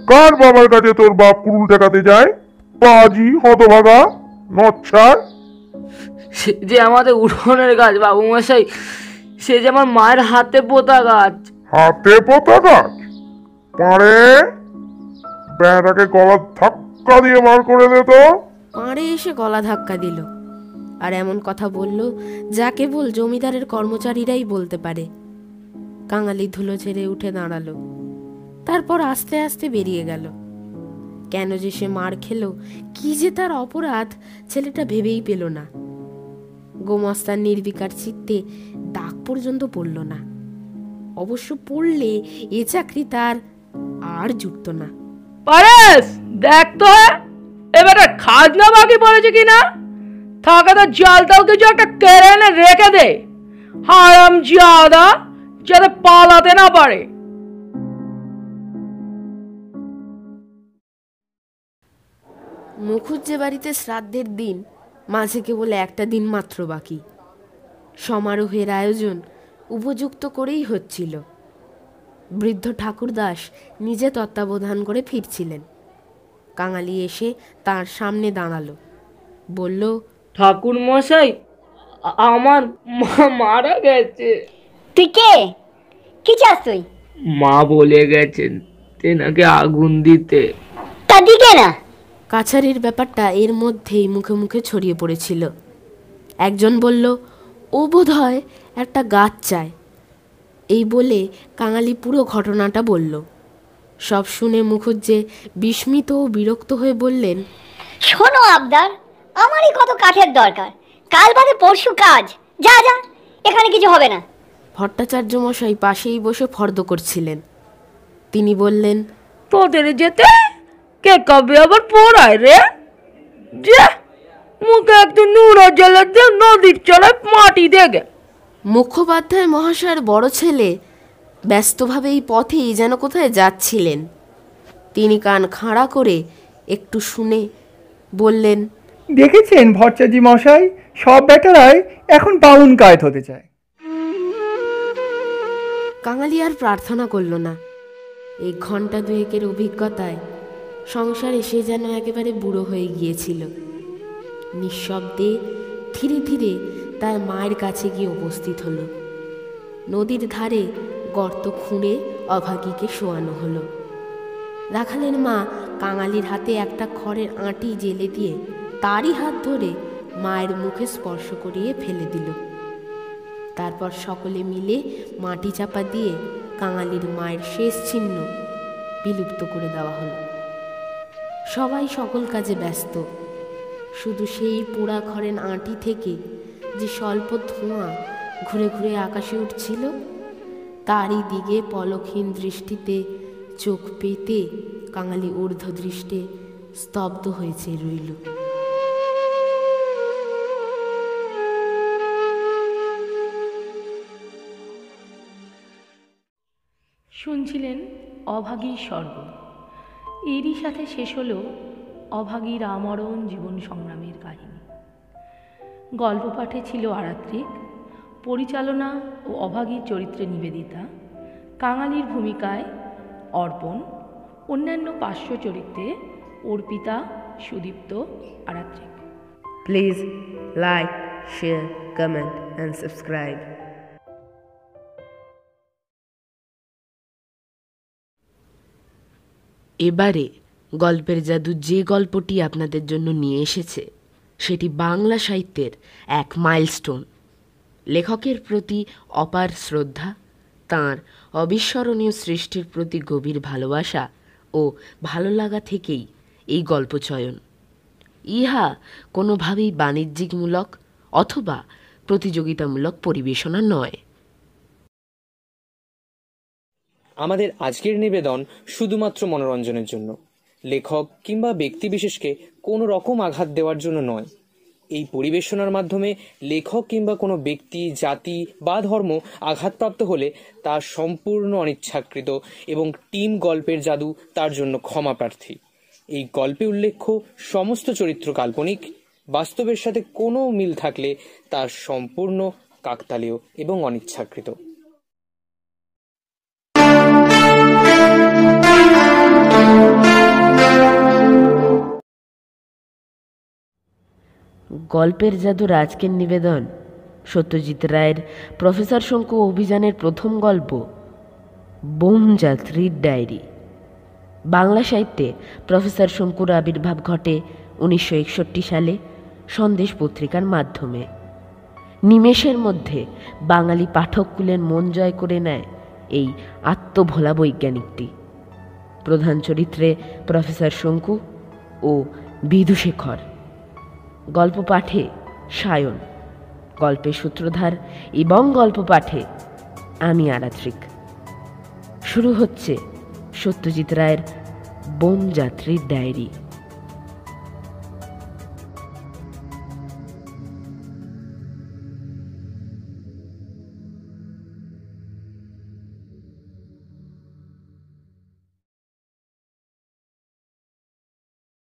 কার বাবার কাছে তোর বাপ কুড়ুল ঠেকাতে যায়? পাজি হতভাগা নচ্ছার? সে যে আমাদের উঠোনের গাছ বাবু মশাই সে যে আমার মায়ের হাতে পোতা গাছ। হাতে পোতা গাছ? পারে বেড়াটাকে গলার ধাক্কা দিয়ে বার করে দে তো। পাড়ে এসে গলা ধাক্কা দিল। আর এমন কথা বলল যা কেবল জমিদারের কর্মচারীরাই বলতে পারে। কাঙালি ধুলো ছেড়ে উঠে দাঁড়াল। তারপর আস্তে আস্তে বেরিয়ে গেল। কেন যে সে মার খেলো, কি যে তার অপরাধ, ছেলেটা ভেবেই পেল না। গোমস্তার নির্বিকার চিত্তে দাগ পর্যন্ত পড়ল না। অবশ্য পড়লে এ চাকরি তার আর জুটত না। পারেস, দেখ তো এবারে খাজনা বাকি পড়েছে কিনা? থাকে তো জলটাও কিছু একটা কেড়ে এনে রেখে দে। হারাম জাদা যাতে পালাতে না পারে। মুখুজ্জে বাড়িতে শ্রাদ্ধের দিন মাঝে কেবল একটা দিন মাত্র বাকি। সমারোহের আয়োজন উপযুক্ত করেই হচ্ছিল। বৃদ্ধ ঠাকুরদাস নিজে তত্ত্বাবধান করে ফিরছিলেন। কাঙালি এসে তার সামনে দাঁড়াল। বলল ঠাকুর মশাই আমার মা মারা গেছে। তুই কে? কি চাস তুই? মা বলে গেছেন তেনাকে আগুন দিতে। তা দিকে না। কাছারির ব্যাপারটা এর মধ্যেই মুখে মুখে ছড়িয়ে পড়েছিল। একজন বলল ও বোধ হয় একটা গাছ চায়। এই বলে কাঙালি পুরো ঘটনাটা বলল। সব শুনে মুখুজ্জে বিস্মিত ও বিরক্ত হয়ে বললেন শোনো আবদার আমারই কত কাঠের দরকার। কাল বাদে পরশু কাজ। যা যা এখানে কিছু হবে না। ভট্টাচার্য মশাই পাশেই বসে ফর্দ করছিলেন। তিনি বললেন তোদের যেতে কে কবে আবার পড়ায় রে? যে মুখে একটু নুন জলের দিয়ে নদীর চড়ায় মাটি দেগে মুখোপাধ্যায় মহাশয়ের বড় ছেলে ব্যস্তভাবে এই পথেই যেন কোথায় যাচ্ছিলেন। তিনি কান খাড়া করে একটু শুনে বললেন দেখেছেন ভট্টাচার্য মশাই সব বেটারাই এখন বাউন কায়েত হতে চায়। কাঙালি আর প্রার্থনা করল না। এই ঘণ্টা দুয়েকের অভিজ্ঞতায় সংসারে সে যেন একেবারে বুড়ো হয়ে গিয়েছিল। নিঃশব্দে ধীরে ধীরে তার মায়ের কাছে গিয়ে উপস্থিত হলো। নদীর ধারে গর্ত খুঁড়ে অভাগীকে শোয়ানো হলো। রাখালের মা কাঙালির হাতে একটা খড়ের আঁটি জেলে দিয়ে তারই হাত ধরে মায়ের মুখে স্পর্শ করিয়ে ফেলে দিল। তারপর সকলে মিলে মাটি চাপা দিয়ে কাঙালির মায়ের শেষ চিহ্ন বিলুপ্ত করে দেওয়া হলো। সবাই সকল কাজে ব্যস্ত। শুধু সেই পোড়া খড়ের আঁটি থেকে যে স্বল্প ধোঁয়া ঘুরে ঘুরে আকাশে উঠছিল, তারই দিকে পলকহীন দৃষ্টিতে চোখ পেতে কাঙালি ঊর্ধ্ব দৃষ্টে স্তব্ধ হয়েছে রইল। শুনছিলেন অভাগী স্বর্গ। এরই সাথে শেষ হলো অভাগীর আমরণ জীবন সংগ্রামের কাহিনী গল্প পাঠে ছিল আরাত্রিক, পরিচালনা ও অভাগীর চরিত্রে নিবেদিতা, কাঙালির ভূমিকায় অর্পণ, অন্যান্য পার্শ্ব চরিত্রে Arpita, Sudipta, Aratrik Please like share comment and subscribe. এবারে গল্পের জাদু যে গল্পটি আপনাদের জন্য নিয়ে এসেছে, সেটি বাংলা সাহিত্যের এক মাইলস্টোন লেখকের প্রতি অপার শ্রদ্ধা, তার অবিস্মরণীয় সৃষ্টির প্রতি গভীর ভালোবাসা ও ভালো লাগা থেকেই এই গল্প চয়ন। ইহা কোনোভাবেই বাণিজ্যিকমূলক অথবা প্রতিযোগিতামূলক পরিবেশনা নয়। আমাদের আজকের নিবেদন শুধুমাত্র মনোরঞ্জনের জন্য। লেখক কিংবা ব্যক্তিবিশেষকে কোনো রকম আঘাত দেওয়ার জন্য নয়। এই পরিবেশনার মাধ্যমে লেখক কিংবা কোনো ব্যক্তি, জাতি বা ধর্ম আঘাতপ্রাপ্ত হলে তা সম্পূর্ণ অনিচ্ছাকৃত এবং টিম গল্পের জাদু তার জন্য ক্ষমা প্রার্থী। এই গল্পে উল্লেখ্য সমস্ত চরিত্র কাল্পনিক, বাস্তবের সাথে কোনো মিল থাকলে তা সম্পূর্ণ কাকতালীয় এবং অনিচ্ছাকৃত। গল্পের জাদুর আজকের নিবেদন। সত্যজিৎ রায়ের প্রফেসর শঙ্কু অভিযানের প্রথম গল্প বোম যাত্রীর ডায়েরি। বাংলা সাহিত্যে প্রফেসর শঙ্কুর আবির্ভাব ঘটে উনিশশো একষট্টি সালে সন্দেশ পত্রিকার মাধ্যমে। নিমেষের মধ্যে বাঙালি পাঠককুলের মন জয় করে নেয় এই আত্মভোলা বৈজ্ঞানিকটি। প্রধান চরিত্রে প্রফেসর শঙ্কু ও বিধুশেখর গল্প পাঠে সায়ন গল্পের সূত্রধার এবং গল্প পাঠে আমি আরাত্রিক। শুরু হচ্ছে সত্যজিৎ রায়ের বোম যাত্রীর ডায়েরি।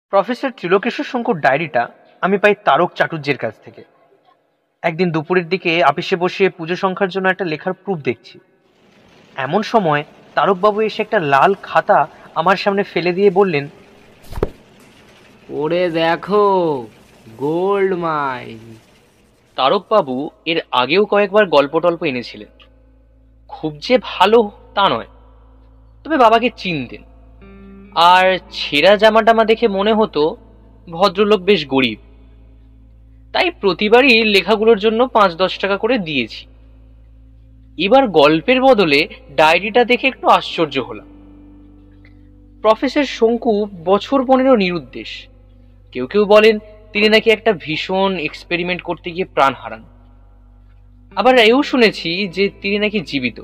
প্রফেসর ত্রিলোকেশ্বর শঙ্কর ডায়েরিটা আমি পাই তারক চাটুর্যের কাছ থেকে। একদিন দুপুরের দিকে আপিসে বসে পুজো সংখ্যার জন্য একটা লেখার প্রুফ দেখছি। এমন সময় তারকবাবু এসে একটা লাল খাতা আমার সামনে ফেলে দিয়ে বললেন ওরে দেখো গোল্ড মাইন। তারকবাবু এর আগেও কয়েকবার গল্প টল্প এনেছিলেন। খুব যে ভালো তা নয় তবে বাবাকে চিনতেন। আর ছেঁড়া জামা টামা দেখে মনে হতো ভদ্রলোক বেশ গরিব। তাই প্রতিবারই লেখাগুলোর জন্য পাঁচ দশ টাকা করে দিয়েছি। এবার গল্পের বদলে ডায়েরিটা দেখে একটু আশ্চর্য হলাম। প্রফেসর শঙ্কু বছর পনেরো নিরুদ্দেশ। কেউ কেউ বলেন, তিনি নাকি একটা ভীষণ এক্সপেরিমেন্ট করতে গিয়ে প্রাণ হারান। আবার এও শুনেছি যে তিনি নাকি জীবিত।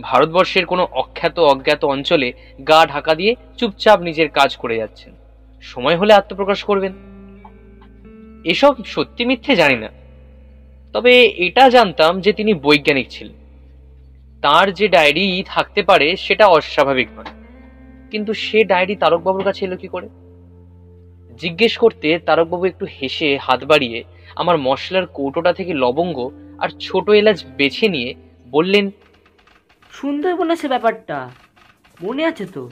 ভারতবর্ষের কোনো অখ্যাত অজ্ঞাত অঞ্চলে গা ঢাকা দিয়ে চুপচাপ নিজের কাজ করে যাচ্ছেন। সময় হলে আত্মপ্রকাশ করবেন। এসব সত্যি মিথ্যে জানি না। তবে এটা জানতাম যে তিনি বৈজ্ঞানিক ছিলেন। তার যে ডায়েরি থাকতে পারে সেটা অস্বাভাবিক নয়। কিন্তু সে ডায়েরি তারকবাবুর কাছে এলো কি করে? জিজ্ঞেস করতে তারকবাবু একটু হেসে হাত বাড়িয়ে আমার মশলার কৌটোটা থেকে লবঙ্গ আর ছোট এলাচ বেছে নিয়ে বললেন সুন্দরবনে সে ব্যাপারটা। মনে আছে তো?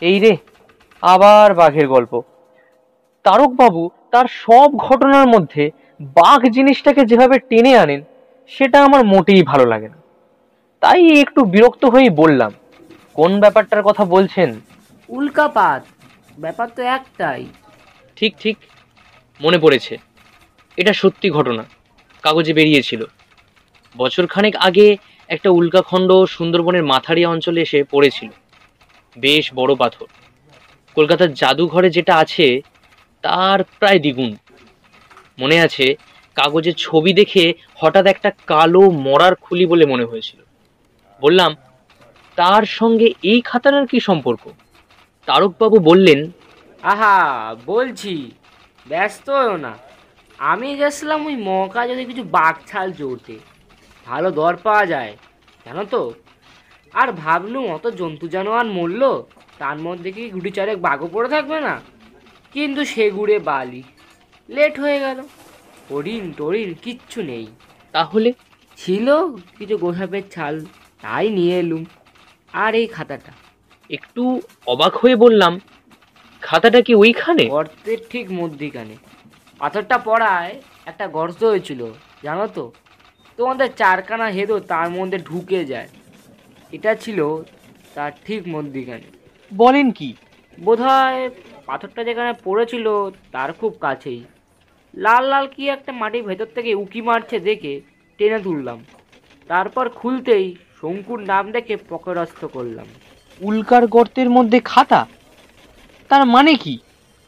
এই রে আবার বাঘের গল্প। তারকবাবু তার সব ঘটনার মধ্যে বাঘ জিনিসটাকে যেভাবে টেনে আনেন সেটা আমার মোটেই ভালো লাগে না। তাই একটু বিরক্ত হয়েই বললাম কোন ব্যাপারটার কথা বলছেন? উল্কাপাত ব্যাপার তো একটাই। ঠিক ঠিক মনে পড়েছে। এটা সত্যি ঘটনা কাগজে বেরিয়েছিল। বছরখানেক আগে একটা উল্কাখণ্ড সুন্দরবনের মাথারিয়া অঞ্চলে এসে পড়েছিল। বেশ বড় পাথর। কলকাতার জাদুঘরে যেটা আছে তার প্রায় দ্বিগুণ। মনে আছে, কাগজের ছবি দেখে হঠাৎ একটা কালো মরার খুলি বলে মনে হয়েছিল। বললাম, তার সঙ্গে এই খাতাটার কি সম্পর্ক? তারকবাবু বললেন, আহা, বলছি, ব্যস্ত হও না। আমি গেছিলাম ওই মকা যদি কিছু বাঘছাল জোরতে ভালো দর পাওয়া যায়, জানো তো? আর ভাবলুম, অত জন্তু জানোয়ার মরলো, তার মধ্যে কি গুটি চারেক বাঘও পড়ে থাকবে না? কিন্তু সে গুড়ে বালি। লেট হয়ে গেল। হরিণ টরিন কিচ্ছু নেই। তাহলে ছিল কিছু গোসাপের ছাল তাই নিয়ে এলুম। আর এই খাতাটা? একটু অবাক হয়ে বললাম খাতাটা কি ওইখানে? গর্তের ঠিক মধ্যিখানে। পাথরটা পড়ায় একটা গর্ত হয়েছিল জানো তো? তোমাদের চারখানা হেদো তার মধ্যে ঢুকে যায়। এটা ছিল তার ঠিক মধ্যিখানে। বলেন কি? বোধহয় পাথরটা যেখানে পড়েছিল তার খুব কাছেই। লাল লাল কি একটা মাটির ভেতর থেকে উকি মারছে দেখে টেনে তুললাম। তারপর খুলতেই শঙ্কুর নাম দেখে পকেরস্থ করলাম। উল্কার গর্তের মধ্যে খাতা? তার মানে কি?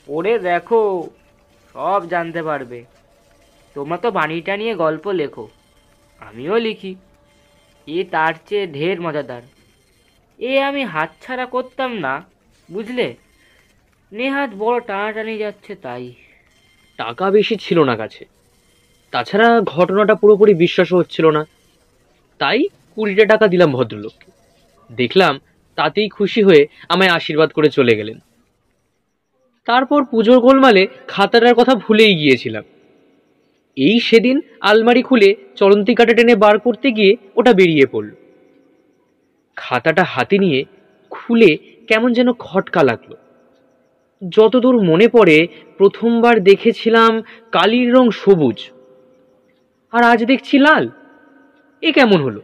ওরে দেখো সব জানতে পারবে। তোমরা তো বাণীটা নিয়ে গল্প লেখো আমিও লিখি। এ তার চেয়ে ঢের মজাদার। এ আমি হাতছাড়া করতাম না বুঝলে? নেহাত বড় টানাটানি যাচ্ছে তাই। টাকা বেশি ছিল না কাছে। তাছাড়া ঘটনাটা পুরোপুরি বিশ্বাসও হচ্ছিল না। তাই কুড়িটা টাকা দিলাম ভদ্রলোককে। দেখলাম তাতেই খুশি হয়ে আমায় আশীর্বাদ করে চলে গেলেন। তারপর পুজোর গোলমালে খাতাটার কথা ভুলেই গিয়েছিলাম। এই সেদিন আলমারি খুলে চলন্তি কাটা টেনে বার করতে গিয়ে ওটা বেরিয়ে পড়ল। খাতাটা হাতে নিয়ে খুলে কেমন যেন খটকা লাগল। যতদূর মনে পড়ে, প্রথমবার দেখেছিলাম কালির রং সবুজ। আর আজ দেখছি লাল। এ কেমন হলো?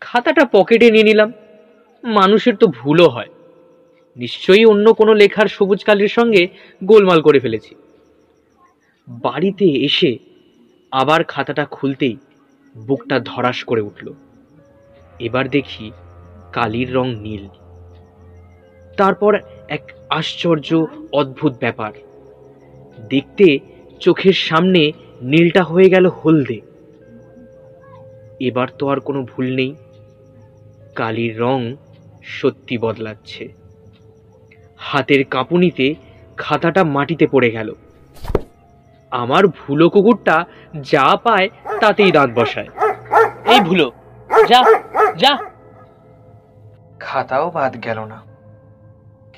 খাতাটা পকেটে নিয়ে নিলাম। মানুষের তো ভুলও হয়। নিশ্চয়ই অন্য কোনো লেখার সবুজ কালির সঙ্গে গোলমাল করে ফেলেছি। বাড়িতে এসে আবার খাতাটা খুলতেই বুকটা ধরাস করে উঠল। এবার দেখি কালির রং নীল। তারপর এক আশ্চর্য অদ্ভুত ব্যাপার। দেখতে চোখের সামনে নীলটা হয়ে গেল হলদে। এবার তো আর কোনো ভুল নেই। কালির রং সত্যি বদলাচ্ছে। হাতের কাঁপুনিতে খাতাটা মাটিতে পড়ে গেল। আমার ভুলো কুকুরটা যা পায় তাতেই দাঁত বসায়। এই ভুলো যা যা। খাতাও বাদ গেল না।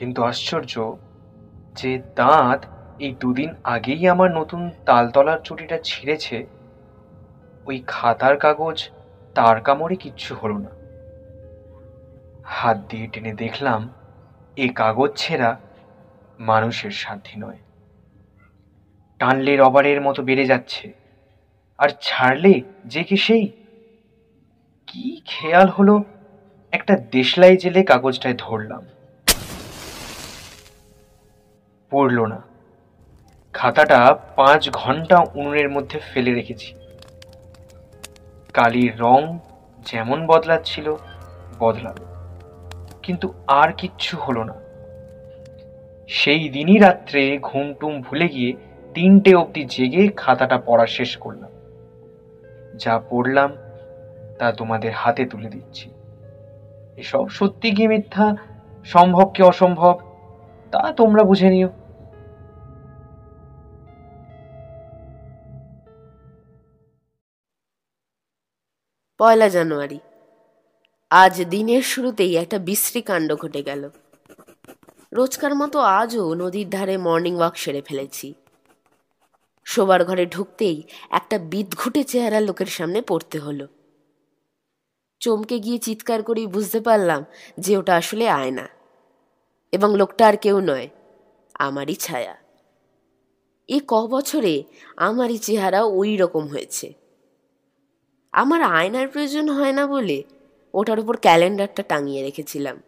কিন্তু আশ্চর্য যে দাঁত এই দুদিন আগেই আমার নতুন তালতলার চুটিটা ছিঁড়েছে। ওই খাতার কাগজ তার কামড়ে কিচ্ছু হলো না। হাত দিয়ে টেনে দেখলাম এ কাগজ ছেঁড়া মানুষের সাধ্যি নয়। টানলে রবারের মতো বেড়ে যাচ্ছে, আর ছাড়লে যে কি সেই? কি খেয়াল হলো? একটা দেশলাই জেলে কাগজটায় ধরলাম। পড়ল না। খাতাটা পাঁচ ঘণ্টা উনুনের মধ্যে ফেলে রেখেছি। কালির রং যেমন বদলাচ্ছিল, বদলালো। কিন্তু আর কিচ্ছু হলো না। সেই দিনই রাত্রে ঘুমটুম ভুলে গিয়ে তিনটে অবধি জেগে খাতাটা পড়া শেষ করলাম। যা পড়লাম, তা তোমাদের হাতে তুলে দিচ্ছি। এসব সত্যি কি মিথ্যা? সম্ভব কি অসম্ভব? তা তোমরা বুঝে নিও। পয়লা জানুয়ারি। আজ দিনের শুরুতেই একটা বিশ্রী কাণ্ড ঘটে গেল। রোজকার মতো আজও নদীর ধারে মর্নিং ওয়াক সেরে ফেলেছি। শোবার ঘরে ঢুকতেই একটা বিদঘুটে চেহারা লোকের সামনে পড়তে হলো। চমকে গিয়ে চিৎকার করেই বুঝতে পারলাম যে ওটা আসলে আয়না। এবং লোকটা আর কেউ নয়, আমারই ছায়া। এ ক বছরে আমারই চেহারা ওই রকম হয়েছে। আমার আয়নার প্রয়োজন হয় না বলে ওটার উপর ক্যালেন্ডারটা টাঙিয়ে রেখেছিলাম।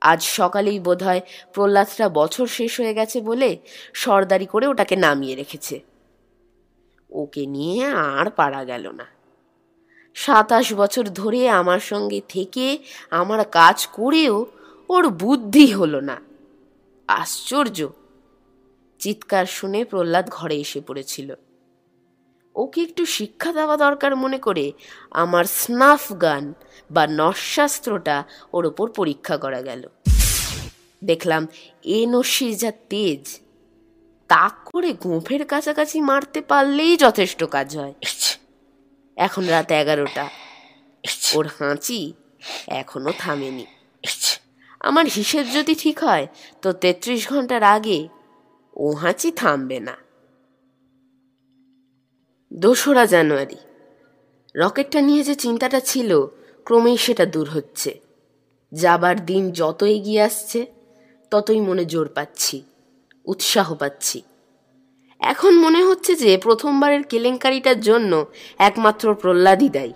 আজ সকালেই বোধহয় প্রহ্লাদটা বছর শেষ হয়ে গেছে বলে সর্দারি করে ওটাকে নামিয়ে রেখেছে। ওকে নিয়ে আর পারা গেল না। সাতাশ বছর ধরে আমার সঙ্গে থেকে আমার কাজ করেও ওর বুদ্ধি হলো না। আশ্চর্য। চিৎকার শুনে প্রহ্লাদ ঘরে এসে পড়েছিল। ওকে একটু শিক্ষা দেওয়া দরকার মনে করে আমার স্নাফ গান বা নস্যাস্ত্রটা ওর ওপর পরীক্ষা করা গেল। দেখলাম এ নস্যির যা তেজ তাক করে গোঁফের কাছাকাছি মারতে পারলেই যথেষ্ট কাজ হয়। এখন রাত এগারোটা। ওর হাঁচি এখনও থামেনি। আমার হিসেব যদি ঠিক হয় তো তেত্রিশ ঘণ্টার আগে ও হাঁচি থামবে না। দোসরা জানুয়ারি। রকেটটা নিয়ে যে চিন্তাটা ছিল, ক্রমেই সেটা দূর হচ্ছে। যাবার দিন যত এগিয়ে আসছে, ততই মনে জোর পাচ্ছি, উৎসাহ পাচ্ছি। এখন মনে হচ্ছে যে প্রথমবারের কেলেঙ্কারিটার জন্য একমাত্র প্রহ্লাদই দায়ী।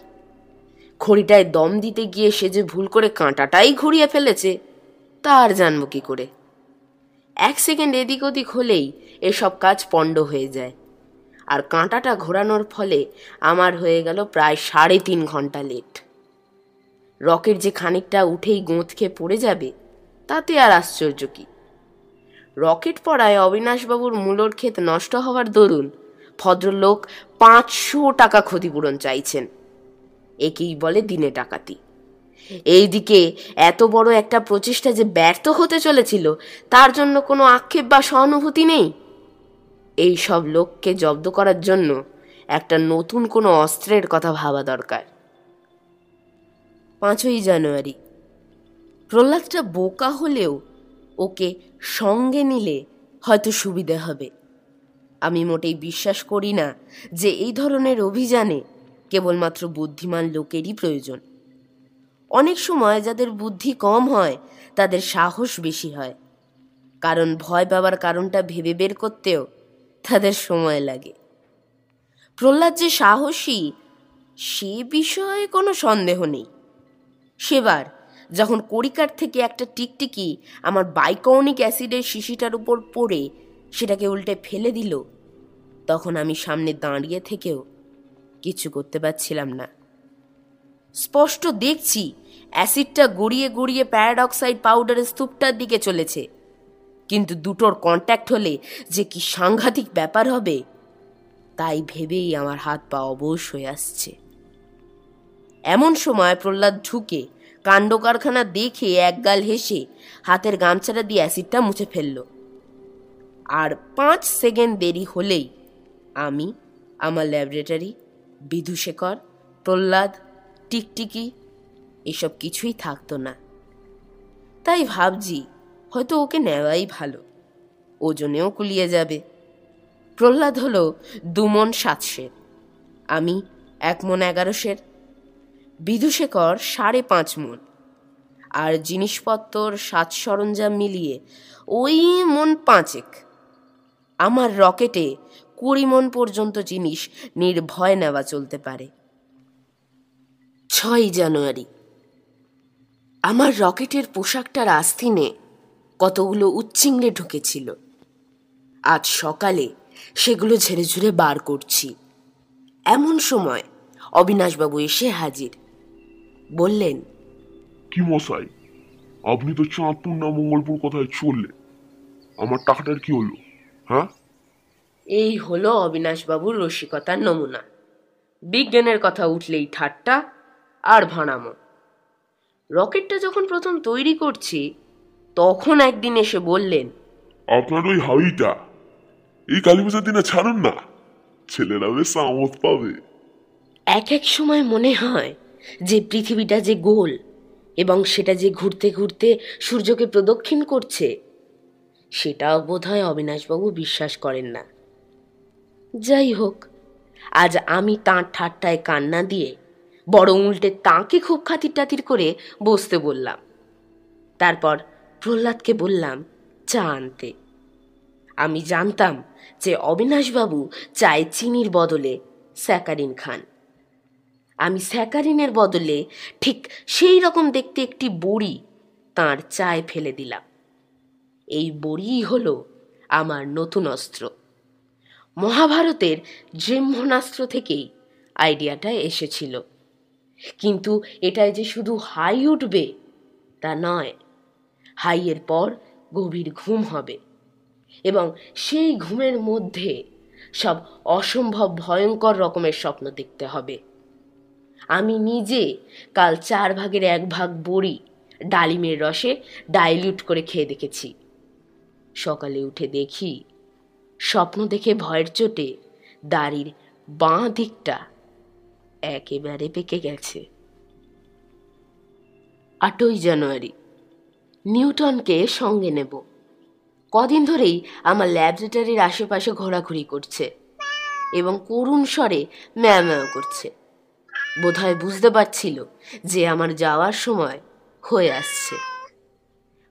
খড়িটায় দম দিতে গিয়ে সে যে ভুল করে কাঁটাটাই ঘুরিয়ে ফেলেছে, তা আর জানব কি করে? এক সেকেন্ড এদিক ওদিক হলেই এসব কাজ পণ্ড হয়ে যায়। আর কাঁটাটা ঘোরানোর ফলে আমার হয়ে গেল প্রায় সাড়ে তিন ঘণ্টা লেট। রকেট যে খানিকটা উঠেই গোঁত খেয়ে পড়ে যাবে, তাতে আর আশ্চর্য কি? রকেট পড়ায় অবিনাশবাবুর মূলর ক্ষেত নষ্ট হওয়ার দরুন ভদ্রলোক পাঁচশো টাকা ক্ষতিপূরণ চাইছেন। একেই বলে দিনে ডাকাতি। এইদিকে এত বড় একটা প্রচেষ্টা যে ব্যর্থ হতে চলেছিল, তার জন্য কোনো আক্ষেপ বা সহানুভূতি নেই? এই সব লোককে জব্দ করার জন্য একটা নতুন কোনো অস্ত্রের কথা ভাবা দরকার। পাঁচই জানুয়ারি। প্রহ্লাদটা বোকা হলেও ওকে সঙ্গে নিলে হয়তো সুবিধে হবে। আমি মোটেই বিশ্বাস করি না যে এই ধরনের অভিযানে কেবলমাত্র বুদ্ধিমান লোকেরই প্রয়োজন। অনেক সময় যাদের বুদ্ধি কম হয়, তাদের সাহস বেশি হয়। কারণ ভয় পাবার কারণটা ভেবে বের করতেও তাদের সময় লাগে। প্রহ্লাদ যে সাহসী, সে বিষয়ে কোনো সন্দেহ নেই। সেবার যখন কড়িকার থেকে একটা টিকটিকি আমার বাইকনিক অ্যাসিডের শিশিটার উপর পড়ে সেটাকে উল্টে ফেলে দিল, তখন আমি সামনে দাঁড়িয়ে থেকেও কিছু করতে পারছিলাম না। স্পষ্ট দেখছি অ্যাসিডটা গড়িয়ে গড়িয়ে প্যারাডক্সাইড পাউডারের স্তূপটার দিকে চলেছে। কিন্তু দুটোর কন্ট্যাক্ট হলে যে কি সাংঘাতিক ব্যাপার হবে, তাই ভেবেই আমার হাত পা অবশ হয়ে আসছে। এমন সময় প্রহ্লাদ ঢুকে কাণ্ড কারখানা দেখে একগাল হেসে হাতের গামছাটা দিয়ে অ্যাসিডটা মুছে ফেলল। আর পাঁচ সেকেন্ড দেরি হলেই আমি, আমার ল্যাবরেটরি, বিধুশেখর, প্রহ্লাদ, টিকটিকি, এসব কিছুই থাকতো না। তাই ভাবছি হয়তো ওকে নেওয়াই ভালো। ওজনেও কুলিয়ে যাবে। প্রহ্লাদ হলো দুমন সাতশের। আমি এক মন এগারোশের। বিধুশেখর সাড়ে পাঁচ মন। আর জিনিসপত্র সাজ সরঞ্জাম মিলিয়ে ওই মন পাঁচেক। আমার রকেটে কুড়ি মন পর্যন্ত জিনিস নির্ভয় নেওয়া চলতে পারে। ছয় জানুয়ারি। আমার রকেটের পোশাকটার আস্তিনে কতগুলো উচ্চিংড়ে ঢুকেছিল। আজ সকালে সেগুলো ঝেড়ে ঝুড়ে বার করছি। এমন সময় অবিনাশবাবু এসে হাজির। বললেন কি মশাই আপনি তো চাঁদপুর না মঙ্গলপুর কোথায় চললেন। আমার টাকাটার কি হলো হ্যাঁ? এই হলো অবিনাশবাবুর রসিকতার নমুনা। বিজ্ঞানের কথা উঠলেই ঠাট্টা আর ভাড়ামো। রকেটটা যখন প্রথম তৈরি করছি তখন একদিন এসে বললেন আপনার ওই হাউইটা এই কালী পুজোর দিনে ছাড়ুন না ছেলেরা বেশ আমোদ পাবে। এক এক সময় মনে হয় যে পৃথিবীটা যে গোল এবং সেটা যে ঘুরতে ঘুরতে সূর্যকে প্রদক্ষিণ করছে সেটাও বোধহয় অবিনাশবাবু বিশ্বাস করেন না। যাই হোক আজ আমি তাঁর ঠাট্টায় কান্না দিয়ে বড় উল্টে তাঁকে খুব খাতির টাতির করে বসতে বললাম। তারপর প্রহ্লাদকে বললাম, চা আনতে। আমি জানতাম যে অবিনাশবাবু চায় চিনির বদলে স্যাকারিন খান। আমি স্যাকারিনের বদলে ঠিক সেই রকম দেখতে একটি বড়ি তার চায় ফেলে দিলাম। এই বড়িই হলো আমার নতুন অস্ত্র। মহাভারতের ব্রহ্মণাস্ত্র থেকেই আইডিয়াটা এসেছিল। কিন্তু এটায় যে শুধু হাই উঠবে তা নয় হাইয়ের পর গভীর ঘুম হবে। এবং সেই ঘুমের মধ্যে সব অসম্ভব ভয়ঙ্কর রকমের স্বপ্ন দেখতে হবে। আমি নিজে কাল চার ভাগের এক ভাগ বড়ি ডালিমের রসে ডাইলিউট করে খেয়ে দেখেছি। সকালে উঠে দেখি স্বপ্ন দেখে ভয়ের চোটে দাড়ির বাঁ দিকটা একেবারে পেকে গেছে। আটই জানুয়ারি। নিউটনকে সঙ্গে নেব। কদিন ধরেই আমার ল্যাবরেটরির আশেপাশে ঘোরাঘুরি করছে এবং করুণ স্বরে ম্যাও করছে। বোধহয় বুঝতে পারছিল যে আমার যাওয়ার সময় হয়ে আসছে।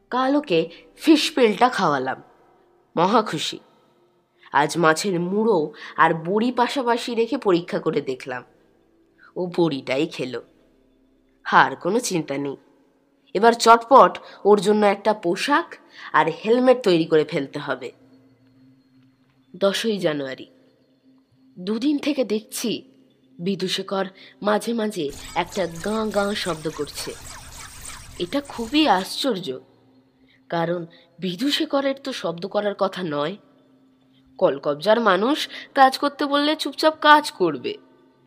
কাল ওকে ফিশ পেলটা খাওয়ালাম। মহা খুশি। আজ মাছের মুড়ো আর বড়ি পাশাপাশি রেখে পরীক্ষা করে দেখলাম। ও বড়িটাই খেলো। হার কোনো চিন্তা নেই। এবার চটপট ওর জন্য একটা পোশাক আর হেলমেট তৈরি করে ফেলতে হবে। দশই জানুয়ারি। দুদিন থেকে দেখছি বিদুশেখর মাঝে মাঝে একটা গাঁ গাঁ শব্দ করছে। এটা খুবই আশ্চর্য, কারণ বিদুশেখরের তো শব্দ করার কথা নয়। কলকবজার মানুষ কাজ করতে বললে চুপচাপ কাজ করবে,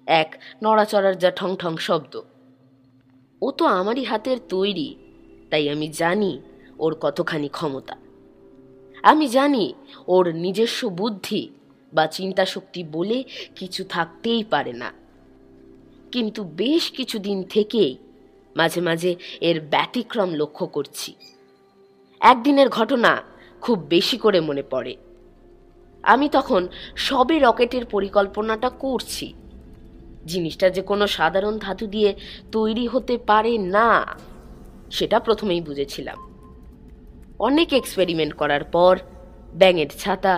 এক নড়াচড়ার যা ঠং ঠং শব্দ। ও তো আমারই হাতের তৈরি, তাই আমি জানি ওর কতখানি ক্ষমতা। আমি জানি ওর নিজস্ব বুদ্ধি বা চিন্তা শক্তি বলে কিছু থাকতেই পারে না। কিন্তু বেশ কিছুদিন থেকেই মাঝে মাঝে এর ব্যতিক্রম লক্ষ্য করছি। একদিনের ঘটনা খুব বেশি করে মনে পড়ে। আমি তখন সবে রকেটের পরিকল্পনাটা করছি। জিনিসটা যে কোনো সাধারণ ধাতু দিয়ে তৈরি হতে পারে না, সেটা প্রথমেই বুঝেছিলাম। অনেক এক্সপেরিমেন্ট করার পর, ব্যাঙের ছাতা,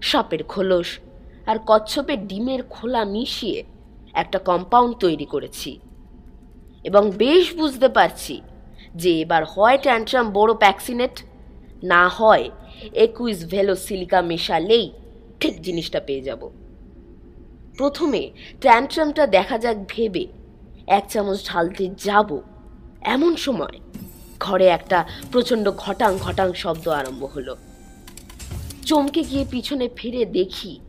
সাপের খোলস আর কচ্ছপের ডিমের খোলা মিশিয়ে একটা কম্পাউন্ড তৈরি করেছি এবং বেশ বুঝতে পারছি যে এবার হয় ট্যান্ট্রাম বড় প্যাক্সিনেট না হয় একুইস ভেলো সিলিকা মেশালেই ঠিক জিনিসটা পেয়ে যাব। প্রথমে ট্যান্ট্রামটা দেখা যাক ভেবে। এক চামচ ঢালতে যাব। এমন সময় ঘরে একটা প্রচণ্ড ঘটাং ঘটাং শব্দ আরম্ভ হলো। চমকে গিয়ে পিছনে ফিরে দেখি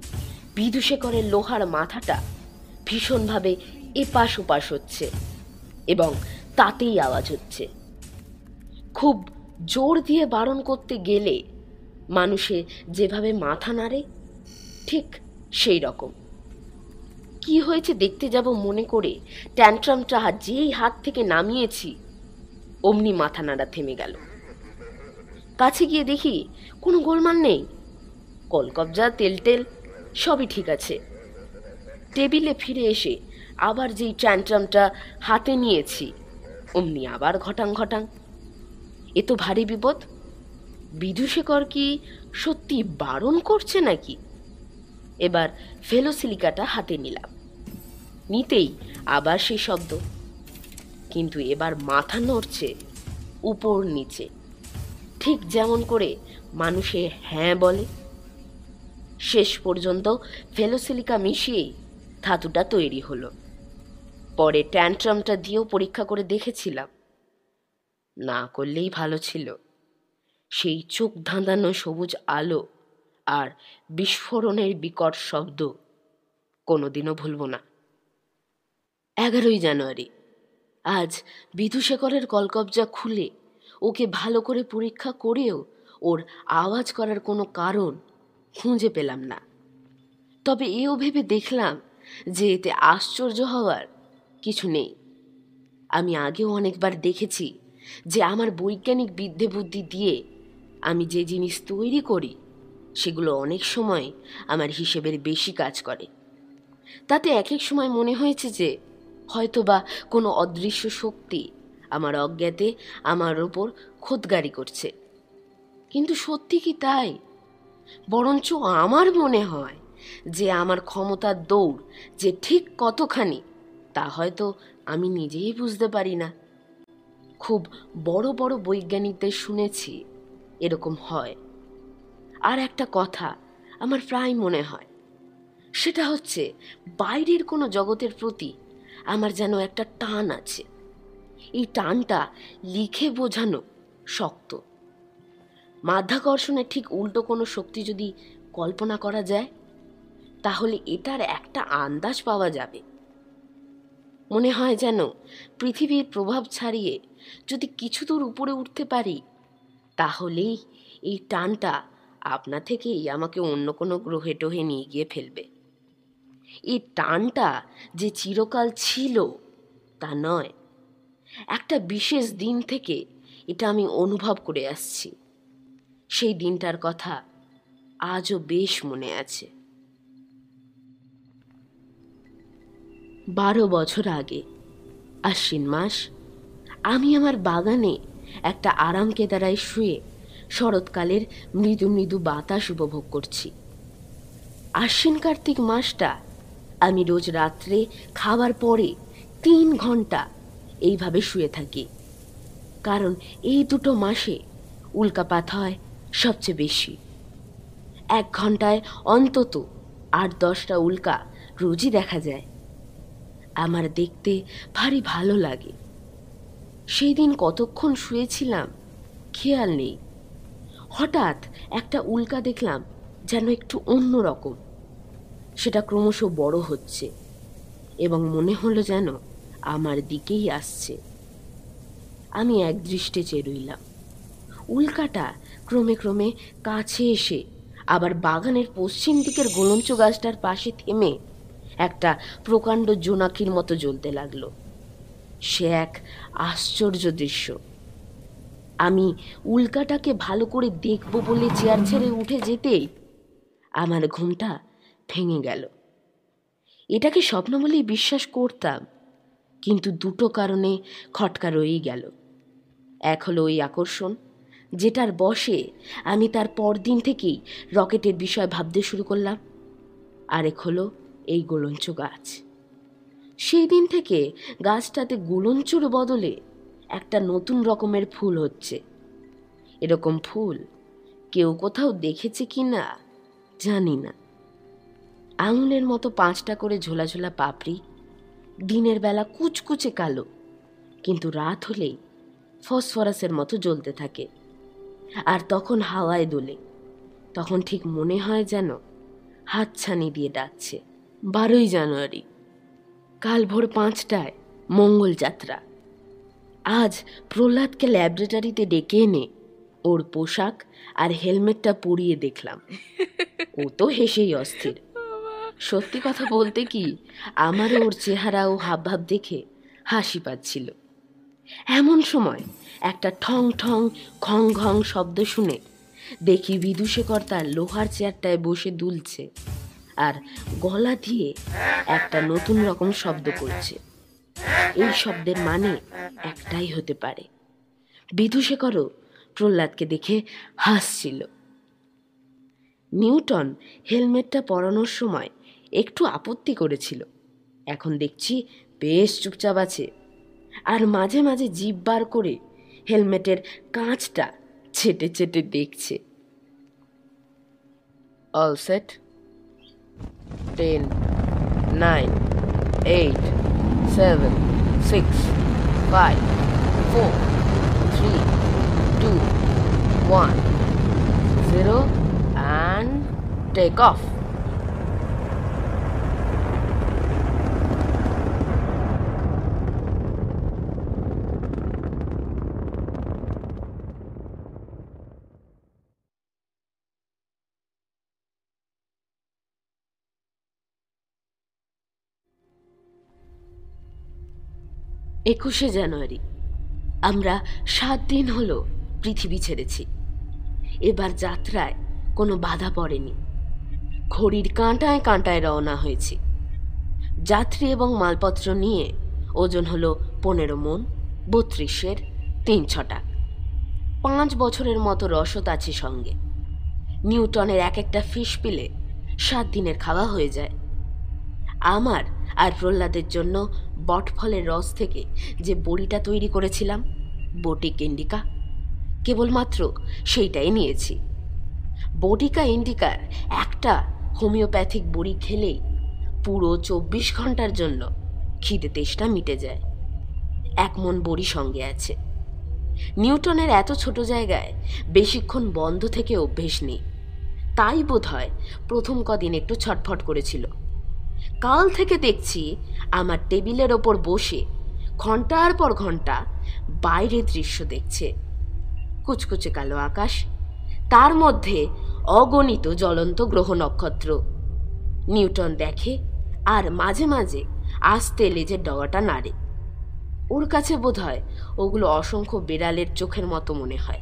বিদুষেকরের লোহার মাথাটা ভীষণভাবে এপাশ ওপাশ হচ্ছে এবং তাতেই আওয়াজ হচ্ছে। খুব জোর দিয়ে বারণ করতে গেলে মানুষে যেভাবে মাথা নাড়ে, ঠিক সেই রকম। কি হয়েছে দেখতে যাব মনে করে ট্যান্ট্রামটা যেই হাত থেকে নামিয়েছি, অমনি মাথা নাড়া থেমে গেল। কাছে গিয়ে দেখি কোনো গোলমাল নেই। কলকবজা তেল তেল সবই ঠিক আছে। টেবিলে ফিরে এসে আবার যেই ট্যান্ট্রামটা হাতে নিয়েছি, অমনি আবার ঘটাং ঘটাং। এ তো ভারী বিপদ। বিদুশেখর কি সত্যি বারণ করছে নাকি? এবার ফেলোসিলিকাটা হাতে নিলাম। নিতেই আবার সেই শব্দ। কিন্তু এবার মাথা নড়ছে উপর নিচে। ঠিক যেমন করে মানুষে হ্যাঁ বলে। শেষ পর্যন্ত ফেলোসিলিকা মিশিয়েই ধাতুটা তৈরি হলো। পরে ট্যান্ট্রামটা দিয়েও পরীক্ষা করে দেখেছিলাম। না করলেই ভালো ছিল। সেই চোখ ধাঁধানো সবুজ আলো আর বিস্ফোরণের বিকট শব্দ কোনোদিনও ভুলব না। এগারোই জানুয়ারি। আজ বিধুশেখরের কলকবজা খুলে, ওকে ভালো করে পরীক্ষা করেও ওর আওয়াজ করার কোনো কারণ খুঁজে পেলাম না। তবে এও ভেবে দেখলাম যে এতে আশ্চর্য হওয়ার কিছু নেই। আমি আগেও অনেকবার দেখেছি যে আমার বৈজ্ঞানিক বিদ্যে বুদ্ধি দিয়ে আমি যে জিনিস তৈরি করি, সেগুলো অনেক সময় আমার হিসেবের বেশি কাজ করে। তাতে এক এক সময় মনে হয়েছে যে হয়তোবা কোনো অদৃশ্য শক্তি আমার অজ্ঞাতে আমার ওপর খোদগারি করছে। কিন্তু সত্যি কি তাই? বরঞ্চ আমার মনে হয় যে আমার ক্ষমতার দৌড় যে ঠিক কতখানি, তা হয়তো আমি নিজেই বুঝতে পারি না। খুব বড় বড় বৈজ্ঞানিকদের শুনেছি এরকম হয়। আর একটা কথা আমার প্রায় মনে হয়, সেটা হচ্ছে বাইরের কোনো জগতের প্রতি আমার যেন একটা টান আছে। এই টানটা লিখে বোঝানো শক্ত। মাধ্যাকর্ষণের ঠিক উল্টো কোনো শক্তি যদি কল্পনা করা যায়, তাহলে এটার একটা আন্দাজ পাওয়া যাবে। মনে হয় যেন পৃথিবীর প্রভাব ছাড়িয়ে যদি কিছু দূর উপরে উঠতে পারি, তাহলেই এই টানটা আপনা থেকেই আমাকে অন্য কোনো গ্রহে টোহে নিয়ে গিয়ে ফেলবে। এই টানটা যে চিরকাল ছিল, তা নয়। একটা বিশেষ দিন থেকে এটা আমি অনুভব করে আসছি। সেই দিনটার কথা আজও বেশ মনে আছে। বারো বছর আগে, আশ্বিন মাস, আমি আমার বাগানে একটা আরাম কেদারায় শুয়ে শরৎকালের মৃদু মৃদু বাতাস উপভোগ করছি। আশ্বিন কার্তিক মাসটা আমি রোজ রাত্রে খাবার পরে তিন ঘণ্টা এইভাবে শুয়ে থাকি। কারণ এই দুটো মাসে উল্কাপাত হয় সবচেয়ে বেশি। এক ঘন্টায় অন্তত আট দশটা উল্কা রোজই দেখা যায়। আমার দেখতে ভারী ভালো লাগে। সেই দিন কতক্ষণ শুয়েছিলাম খেয়াল নেই। হঠাৎ একটা উল্কা দেখলাম যেন একটু অন্য রকম সেটা ক্রমশ বড় হচ্ছে এবং মনে হলো যেন আমার দিকেই আসছে। আমি এক দৃষ্টে চেয়ে রইলাম উল্কাটা ক্রমে ক্রমে কাছে এসে আবার বাগানের পশ্চিম দিকের গোলঞ্চ গাছটার পাশে থেমে একটা প্রকাণ্ড জোনাকির মতো জ্বলতে লাগল। সে এক আশ্চর্য দৃশ্য। আমি উল্কাটাকে ভালো করে দেখব বলে চেয়ার ছেড়ে উঠে যেতেই আমার ঘুমটা ভেঙে গেল। এটাকে স্বপ্ন বলেই বিশ্বাস করতাম, কিন্তু দুটো কারণে খটকা রয়েই গেল। এক হলো ওই আকর্ষণ, যেটার বসে আমি তার পরদিন থেকেই রকেটের বিষয় ভাবতে শুরু করলাম। আরেক হলো এই গোলঞ্চ গাছ। সেই দিন থেকে গাছটাতে গোলঞ্চর বদলে একটা নতুন রকমের ফুল হচ্ছে। এরকম ফুল কেউ কোথাও দেখেছে কি না জানি না। আঙুলের মতো পাঁচটা করে ঝোলা ঝোলা পাপড়ি, দিনের বেলা কুচকুচে কালো, কিন্তু রাত হলেই ফসফরাসের মতো জ্বলতে থাকে। আর তখন হাওয়ায় দোলে, তখন ঠিক মনে হয় যেন হাতছানি দিয়ে ডাকছে, বারোই জানুয়ারি, কাল ভোর পাঁচটায় মঙ্গল যাত্রা। আজ প্রহ্লাদকে ল্যাবরেটরিতে ডেকে এনে ওর পোশাক আর হেলমেটটা পরিয়ে দেখলাম। ও তো হেসেই অস্থির। সত্যি কথা বলতে কি, আমারও ওর চেহারা ও হাবভাব দেখে হাসি পাচ্ছিল। এমন সময় একটা ঠং ঠং, খং ঘং শব্দ শুনে দেখি বিদুষেকর তার লোহার চেয়ারটায় বসে দুলছে আর গলা দিয়ে একটা নতুন রকম শব্দ করছে। এই শব্দের মানে একটাই হতে পারে। বিদুষেকরও প্রহ্লাদকে দেখে হাসছিল। নিউটন হেলমেটটা পরানোর সময় একটু আপত্তি করেছিল। এখন দেখছি বেশ চুপচাপ আছে। আর মাঝে মাঝে জিভ বার করে হেলমেটের কাঁচটা ছেটে ছেটে দেখছে। All set ten nine eight seven six five four three two one zero and take off একুশে জানুয়ারি। আমরা সাত দিন হলো পৃথিবী ছেড়েছি। এবার যাত্রায় কোনো বাধা পড়েনি। ঘড়ির কাঁটায় কাঁটায় রওনা হয়েছি। যাত্রী এবং মালপত্র নিয়ে ওজন হলো পনেরো মন, বত্রিশের তিন ছটা। পাঁচ বছরের মতো রসদ আছে সঙ্গে। নিউটনের এক একটা ফিশ পিলে সাত দিনের খাওয়া হয়ে যায়। আমার আর প্রহ্লাদের জন্য বটফলের রস থেকে যে বড়িটা তৈরি করেছিলাম বটিক ইন্ডিকা কেবলমাত্র সেইটাই নিয়েছি। বটিকা ইন্ডিকার একটা হোমিওপ্যাথিক বড়ি খেলেই পুরো চব্বিশ ঘণ্টার জন্য খিদে তেষ্টা মিটে যায়। এক মন বড়ি সঙ্গে আছে। নিউটনের এত ছোট জায়গায় বেশিক্ষণ বন্ধ থেকে অভ্যেস নেই। তাই বোধ হয় প্রথম কদিন একটু ছটফট করেছিল। কাল থেকে দেখছি আমার টেবিলের ওপর বসে ঘণ্টার পর ঘণ্টা বাইরের দৃশ্য দেখছে। কুচকুচে কালো আকাশ, তার মধ্যে অগণিত জ্বলন্ত গ্রহ নক্ষত্র। নিউটন দেখে আর মাঝে মাঝে আস্তে লেজের ডগাটা নাড়ে। ওর কাছে বোধ হয় ওগুলো অসংখ্য বিড়ালের চোখের মতো মনে হয়।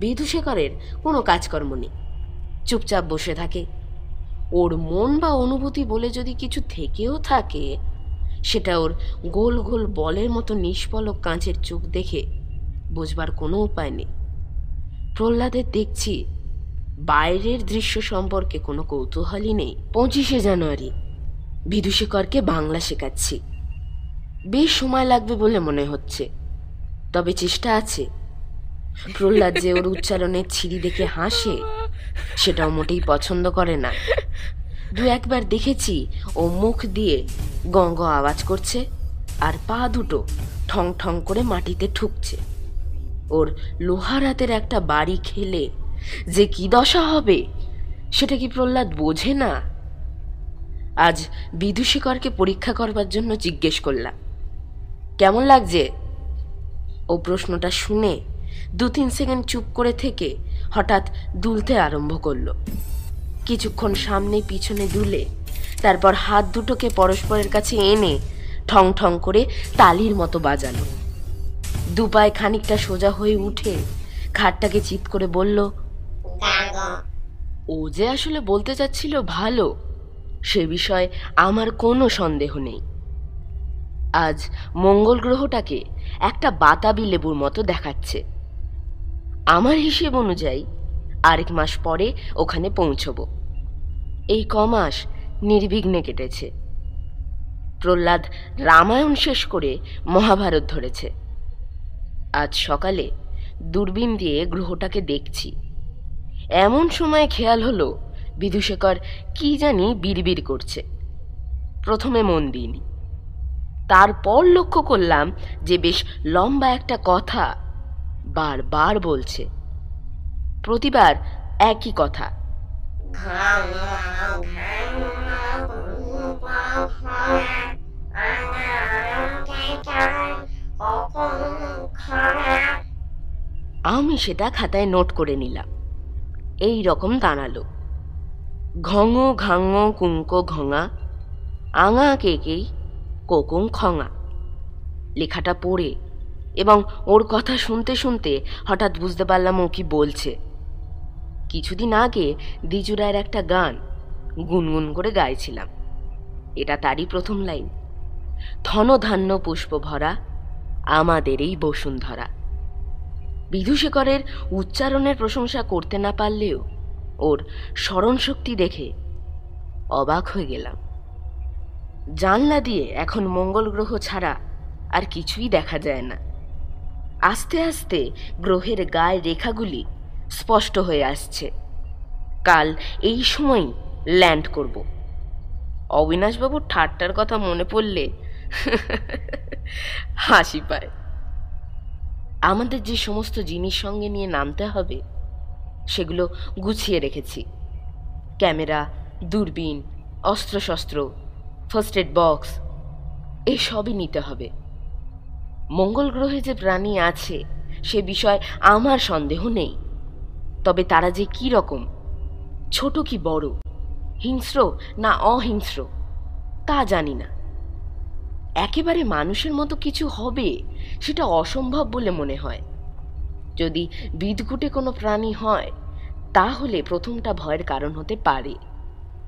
বিধুশেখরের কোনো কাজকর্ম নেই। চুপচাপ বসে থাকে। ওর মন বা অনুভূতি বলে যদি কিছু থেকেও থাকে, সেটা ওর গোল গোল বলের মতো নিষ্পলক কাঁচের চোখ দেখে বোঝবার কোনো উপায় নেই। প্রহ্লাদের দেখছি বাইরের দৃশ্য সম্পর্কে কোনো কৌতূহলই নেই। পঁচিশে জানুয়ারি বিদুশেখরকে বাংলা শেখাচ্ছি। বেশ সময় লাগবে বলে মনে হচ্ছে, তবে চেষ্টা আছে। প্রহ্লাদ যে ওর উচ্চারণের ছিঁড়ি দেখে হাসে সেটাও মোটেই পছন্দ করে না। দু একবার দেখেছি, ও মুখ দিয়ে গঙ্গ আওয়াজ করছে আর পা দুটো ঠং ঠং করে মাটিতে ঠুকছে। ওর লোহার হাতের একটা বাড়ি খেলে যে কি দশা হবে, সেটা কি প্রহ্লাদ বোঝে না? আজ বিদুষিকরকে পরীক্ষা করবার জন্য জিজ্ঞেস করলাম, কেমন লাগছে? ও প্রশ্নটা শুনে দু তিন সেকেন্ড চুপ করে থেকে হঠাৎ দুলতে আরম্ভ করল। কিছুক্ষণ সামনে পিছনে দুলে, তারপর হাত দুটোকে পরস্পরের কাছে এনে ঠং ঠং করে তালির মতো বাজালো। দুপায় খানিকটা সোজা হয়ে উঠে খাটটাকে চিত করে বলল, ও যে আসলে বলতে চাচ্ছিল ভালো, সে বিষয়ে আমার কোনো সন্দেহ নেই। আজ মঙ্গল গ্রহটাকে একটা বাতাবি লেবুর মতো দেখাচ্ছে। আমার হিসেব অনুযায়ী আরেক মাস পরে ওখানে পৌঁছব। এই কমাস নির্বিঘ্নে কেটেছে। প্রহ্লাদ রামায়ণ শেষ করে মহাভারত ধরেছে। আজ সকালে দূরবীন দিয়ে গ্রহটাকে দেখছি। এমন সময় খেয়াল হলো বিদুশেখর কি জানি বিড়বিড় করছে। প্রথমে মন দিইনি। তারপর লক্ষ্য করলাম যে বেশ লম্বা একটা কথা বারবার বলছে। প্রতিবার একই কথা। আমি সেটা খাতায় নোট করে নিলাম। এই রকম দাঁড়াল। ঘঙ ঘাঙ কুঙ্ক ঘঙা, আঙা কেকেই কোকুং খঙা। লেখাটা পড়ে এবং ওর কথা শুনতে শুনতে হঠাৎ বুঝতে পারলাম ও কি বলছে। কিছুদিন আগে দ্বিজুরায়ের একটা গান গুনগুন করে গাইছিলাম। এটা তারই প্রথম লাইন। ধনধান্য পুষ্প ভরা আমাদের এই বসুন্ধরা। বিধুশেখরের উচ্চারণের প্রশংসা করতে না পারলেও ওর স্মরণশক্তি দেখে অবাক হয়ে গেলাম। জানলা দিয়ে এখন মঙ্গল গ্রহ ছাড়া আর কিছুই দেখা যায় না। আস্তে আস্তে গ্রহের গায়ে রেখাগুলি স্পষ্ট হয়ে আসছে। কাল এই সময়ই ল্যান্ড করব। অবিনাশবাবুর ঠাট্টার কথা মনে পড়লে হাসি পায়। আমাদের যে সমস্ত জিনিস সঙ্গে নিয়ে নামতে হবে, সেগুলো গুছিয়ে রেখেছি। ক্যামেরা, দূরবীন, অস্ত্রশস্ত্র, ফার্স্ট এড বক্স, এসবই নিতে হবে। মঙ্গল গ্রহে যে প্রাণী আছে, সে বিষয়ে আমার সন্দেহ নেই। তবে তারা যে কি রকম, ছোট কি বড়, হিংস্র না অহিংস্র, তা জানি না। একেবারে মানুষের মতো কিছু হবে, সেটা অসম্ভব বলে মনে হয়। যদি বিদঘুটে কোনো প্রাণী হয়, তাহলে প্রথমটা ভয়ের কারণ হতে পারে।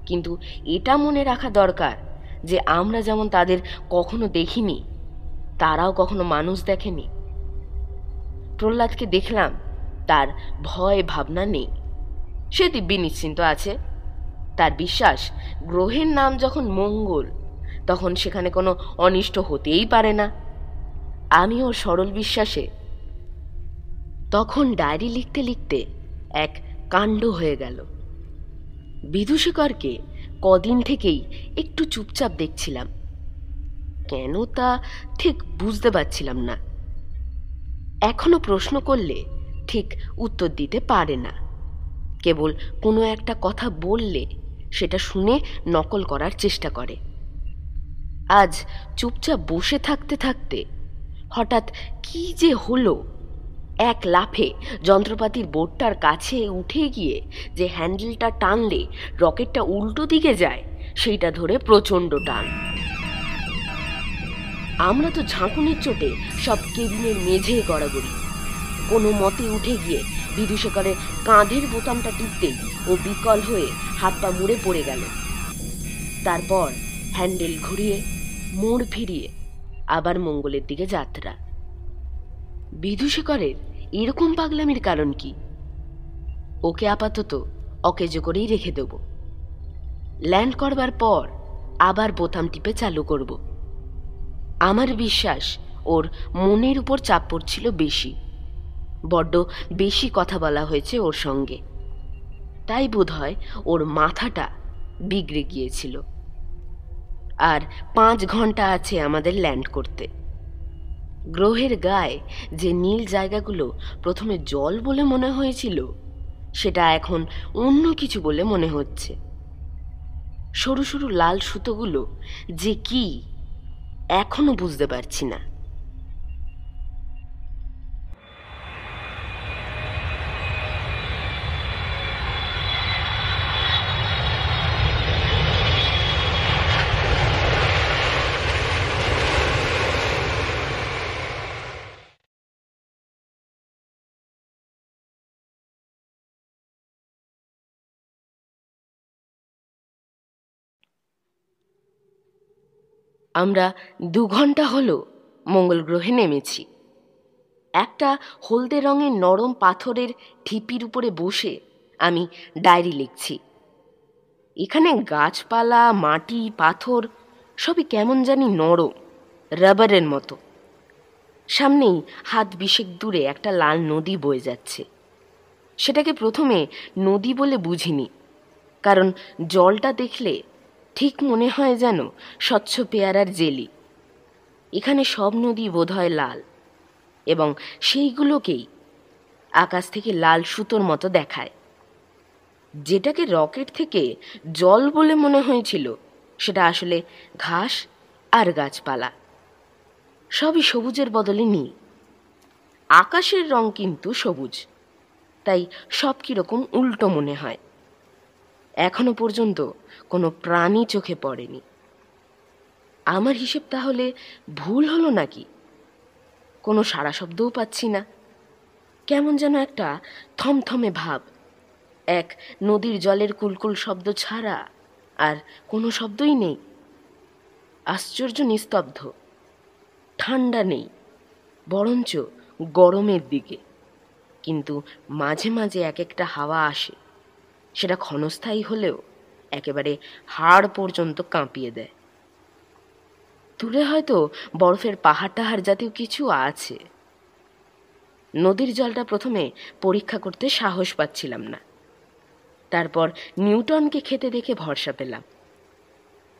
কিন্তু এটা মনে রাখা দরকার যে আমরা যেমন তাদের কখনো দেখিনি তারাও কখনো মানুষ দেখেনি। প্রহ্লাদকে দেখলাম, তার ভয় ভাবনা নেই। সে দিব্যি নিশ্চিন্ত আছে। তার বিশ্বাস, গ্রহের নাম যখন মঙ্গল, তখন সেখানে কোনো অনিষ্ট হতেই পারে না। আমিও সরল বিশ্বাসে। তখন ডায়েরি লিখতে লিখতে এক কাণ্ড হয়ে গেল। বিদুশেখরকে কদিন থেকেই একটু চুপচাপ দেখছিলাম। কেন তা ঠিক বুঝতে পারছিলাম না। এখনও প্রশ্ন করলে ঠিক উত্তর দিতে পারে না। কেবল কোনো একটা কথা বললে সেটা শুনে নকল করার চেষ্টা করে। আজ চুপচাপ বসে থাকতে থাকতে হঠাৎ কি যে হলো, এক লাফে যন্ত্রপাতির বোর্ডটার কাছে উঠে গিয়ে যে হ্যান্ডেলটা টানলে রকেটটা উল্টো দিকে যায়, সেইটা ধরে প্রচণ্ড টান। আমরা তো ঝাঁকুনির চোটে সব কেবিনের মেঝে গড়াগড়ি। কোনো মতে উঠে গিয়ে বিদুশেখরের কাঁধের বোতামটা টিপতেই ও বিকল হয়ে হাত পা মুড়ে পড়ে গেল। তারপর হ্যান্ডেল ঘুরিয়ে, মোড় ফিরিয়ে আবার মঙ্গলের দিকে যাত্রা। বিদুশেখরের এরকম পাগলামির কারণ কি? ওকে আপাতত অকেজ করেই রেখে দেব। ল্যান্ড করবার পর আবার বোতাম টিপে চালু করব। আমার বিশ্বাস ওর মনের উপর চাপ পড়ছিল বেশি। বড্ড বেশি কথা বলা হয়েছে ওর সঙ্গে। তাই বোধ হয় ওর মাথাটা বিগড়ে গিয়েছিল। আর পাঁচ ঘণ্টা আছে আমাদের ল্যান্ড করতে। গ্রহের গায়ে যে নীল জায়গাগুলো প্রথমে জল বলে মনে হয়েছিল, সেটা এখন অন্য কিছু বলে মনে হচ্ছে। সরু সরু লাল সুতোগুলো যে কি এখনও বুঝতে পারছি না। আমরা দু ঘণ্টা হলো মঙ্গল গ্রহে নেমেছি। একটা হলদে রঙের নরম পাথরের ঢিপির উপরে বসে আমি ডায়েরি লিখছি। এখানে গাছপালা, মাটি, পাথর সবই কেমন জানি নরম, রাবারের মতো। সামনেই হাত বিশেক দূরে একটা লাল নদী বয়ে যাচ্ছে। সেটাকে প্রথমে নদী বলে বুঝিনি, কারণ জলটা দেখলে ঠিক মনে হয় যেন স্বচ্ছ পেয়ারার জেলি। এখানে সব নদী বোধহয় লাল এবং সেইগুলোকেই আকাশ থেকে লাল সুতোর মতো দেখায়। যেটাকে রকেট থেকে জল বলে মনে হয়েছিল, সেটা আসলে ঘাস আর গাছপালা। সবই সবুজের বদলে নীল। আকাশের রং কিন্তু সবুজ, তাই সব কীরকম উল্টো মনে হয়। এখনও পর্যন্ত কোনো প্রাণী চোখে পড়েনি। আমার হিসেব তাহলে ভুল হলো নাকি? কোনো সারা শব্দও পাচ্ছি না। কেমন যেন একটা থমথমে ভাব। এক নদীর জলের কুলকুল শব্দ ছাড়া আর কোনো শব্দই নেই। আশ্চর্য নিস্তব্ধ। ঠান্ডা নেই, বরঞ্চ গরমের দিকে। কিন্তু মাঝে মাঝে এক একটা হাওয়া আসে। সেটা ক্ষণস্থায়ী হলেও একেবারে হাড় পর্যন্ত কাঁপিয়ে দেয়। দূরে হয়তো বরফের পাহাড় টাহাড় জাতীয় কিছু আছে। নদীর জলটা প্রথমে পরীক্ষা করতে সাহস পাচ্ছিলাম না। তারপর নিউটনকে খেতে দেখে ভরসা পেলাম।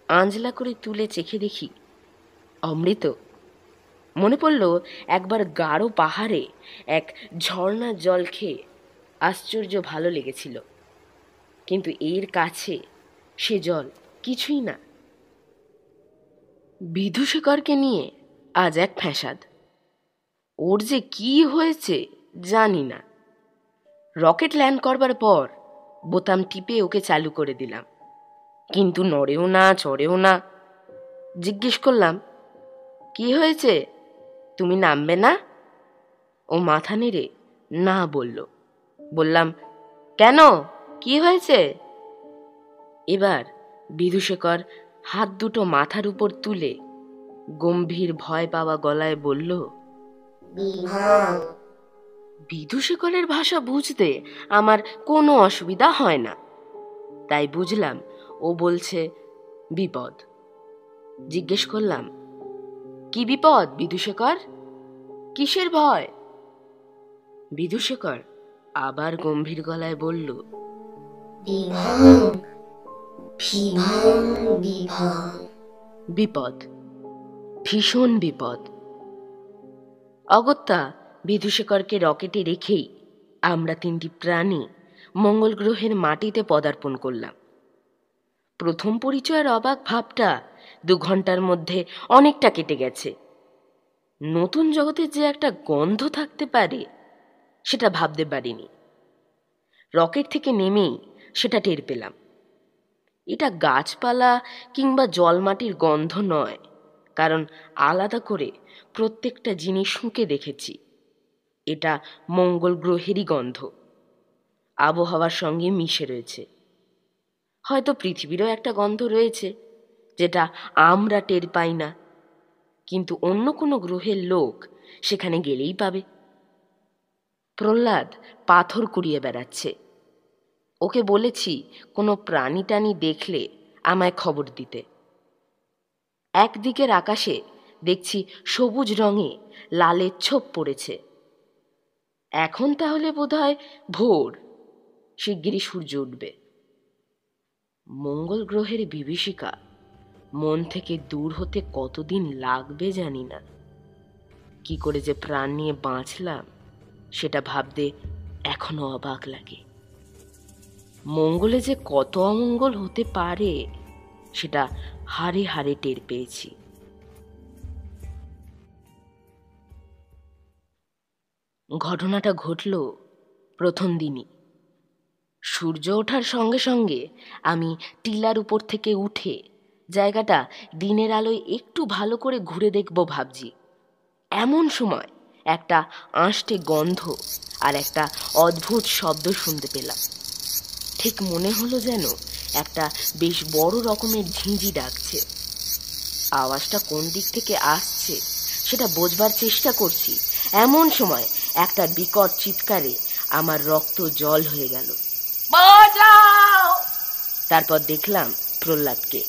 আঞ্জলা করে তুলে চেখে দেখি, অমৃত। মনে পড়ল একবার গাঢ় পাহাড়ে এক ঝর্ণার জল খেয়ে আশ্চর্য ভালো লেগেছিল। কিন্তু এর কাছে সে জল, কিছুই না। বিধুশেখরকে নিয়ে আজ এক ফ্যাসাদ। ওর যে কি হয়েছে জানি না। রকেট ল্যান্ড করবার পর বোতাম টিপে ওকে চালু করে দিলাম। কিন্তু নড়েও না, চড়েও না। জিজ্ঞেস করলাম, কি হয়েছে? তুমি নামবে না? ও মাথা নেড়ে না বলল। বললাম, কেন? কি হয়েছে? এবার বিধুশেখর হাত দুটো মাথার উপর তুলে গম্ভীর ভয় পাওয়া গলায় বলল বিধুশেখরের ভাষা বুঝতে আমার কোনো অসুবিধা হয় না। তাই বুঝলাম ও বলছে বিপদ। জিজ্ঞেস করলাম কি বিপদ বিধুশেখর কিসের ভয়? বিধুশেখর আবার গম্ভীর গলায় বলল বিপদ। ভীষণ বিপদ। অগত্যা বিধুশেখরকে রকেটে রেখেই আমরা তিনটি প্রাণী মঙ্গল গ্রহের মাটিতে পদার্পণ করলাম। প্রথম পরিচয়ের অবাক ভাবটা দু ঘণ্টার মধ্যে অনেকটা কেটে গেছে। নতুন জগতে যে একটা গন্ধ থাকতে পারে, সেটা ভাবতে পারিনি। রকেট থেকে নেমেই সেটা টের পেলাম। এটা গাছপালা কিংবা জলমাটির গন্ধ নয়, কারণ আলাদা করে প্রত্যেকটা জিনিস শুঁকে দেখেছি। এটা মঙ্গল গ্রহেরই গন্ধ। আবহাওয়ার সঙ্গে মিশে রয়েছে। হয়তো পৃথিবীরও একটা গন্ধ রয়েছে, যেটা আমরা টের পাই না। কিন্তু অন্য কোনো গ্রহের লোক সেখানে গেলেই পাবে। প্রহ্লাদ পাথর কুড়িয়ে বেড়াচ্ছে। ওকে বলেছি, কোনো প্রাণী টানি দেখলে আমায় খবর দিতে। একদিকের আকাশে দেখছি সবুজ রঙে লালের ছোপ পড়েছে। এখন তাহলে বোধহয় ভোর, শিগগিরই সূর্য উঠবে। মঙ্গল গ্রহের বিভীষিকা মন থেকে দূর হতে কতদিন লাগবে জানি না। কি করে যে প্রাণ নিয়ে বাঁচলাম, সেটা ভাবতে এখনও অবাক লাগে। মঙ্গলে যে কত অমঙ্গল হতে পারে, সেটা হারে হারে টের পেয়েছি। ঘটনাটা ঘটল প্রথম দিনই। সূর্য ওঠার সঙ্গে সঙ্গে আমি টিলার উপর থেকে উঠে জায়গাটা দিনের আলোয় একটু ভালো করে ঘুরে দেখব ভাবছি। এমন সময় একটা আঁশটে গন্ধ আর একটা অদ্ভুত শব্দ শুনতে পেলাম। ঠিক মনে হলো যেন একটা বেশ বড় রকমের ঝিঁঝি ডাকছে। আওয়াজটা কোন দিক থেকে আসছে সেটা বোঝবার চেষ্টা করছি। এমন সময় একটা বিকট চিৎকারে আমার রক্ত জল হয়ে গেল। তারপর দেখলাম প্রহ্লাদকে।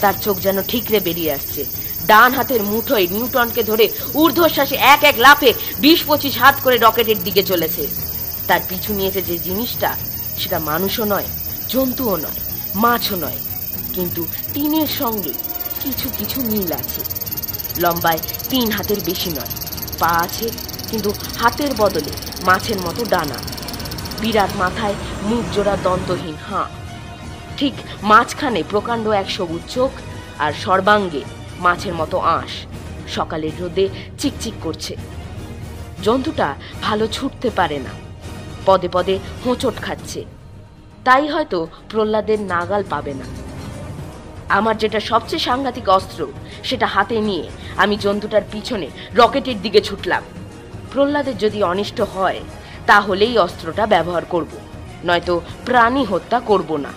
তার চোখ যেন ঠিকরে বেরিয়ে আসছে। ডান হাতের মুঠোয় নিউটনকে ধরে ঊর্ধ্বশ্বাসে এক এক লাফে বিশ পঁচিশ হাত করে রকেটের দিকে চলেছে। তার পিছু নিয়েছে যে জিনিসটা সেটা মানুষও নয়, জন্তুও নয়, মাছও নয়। কিন্তু তিনের সঙ্গে কিছু কিছু মিল আছে। লম্বায় তিন হাতের বেশি নয়, পা আছে, কিন্তু হাতের বদলে মাছের মতো ডানা। বিরাট মাথায় মুখ জোড়া দন্তহীন, হাঁ। ঠিক মাঝখানে প্রকাণ্ড এক সবুজ চোখ আর সর্বাঙ্গে মাছের মতো আঁশ। সকালের রোদে চিকচিক করছে। জন্তুটা ভালো ছুটতে পারে না। পদে পদে হোঁচট খাচ্ছে। তাই হয়তো প্রহ্লাদের নাগাল পাবে না। আমার যেটা সবচেয়ে সাংঘাতিক অস্ত্র, সেটা হাতে নিয়ে আমি জন্তুটার পিছনে রকেটের দিকে ছুটলাম। প্রহ্লাদের যদি অনিষ্ট হয়, তাহলেই অস্ত্রটা ব্যবহার করব, নয়তো প্রাণী হত্যা করব না।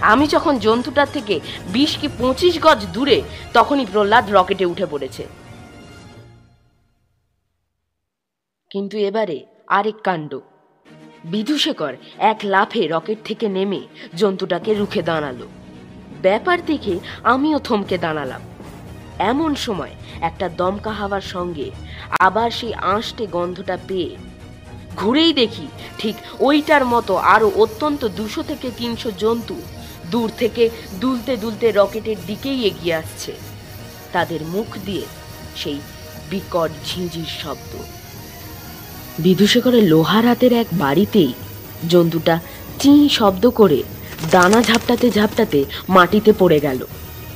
আমি যখন জন্তুটার থেকে বিশ কি পঁচিশ গজ দূরে, তখনই প্রহ্লাদ রকেটে উঠে পড়েছে। কিন্তু এবারে আরেক কাণ্ড। বিদুশেখর এক লাফে রকেট থেকে নেমে জন্তুটাকে রুখে দাঁড়াল। ব্যাপার দেখে আমিও থমকে দাঁড়ালাম। এমন সময় একটা দমকা হাওয়ার সঙ্গে আবার সেই আঁশটে গন্ধটা পেয়ে ঘুরেই দেখি ঠিক ওইটার মতো আরও অত্যন্ত দুশো থেকে তিনশো জন্তু দূর থেকে দুলতে দুলতে রকেটের দিকেই এগিয়ে আসছে। তাদের মুখ দিয়ে সেই বিকট ঝিঁঝির শব্দ। বিদুশেখরের লোহার হাতের এক বাড়িতেই জন্তুটা চি শব্দ করে দানা ঝাপটাতে ঝাপটাতে মাটিতে পড়ে গেল।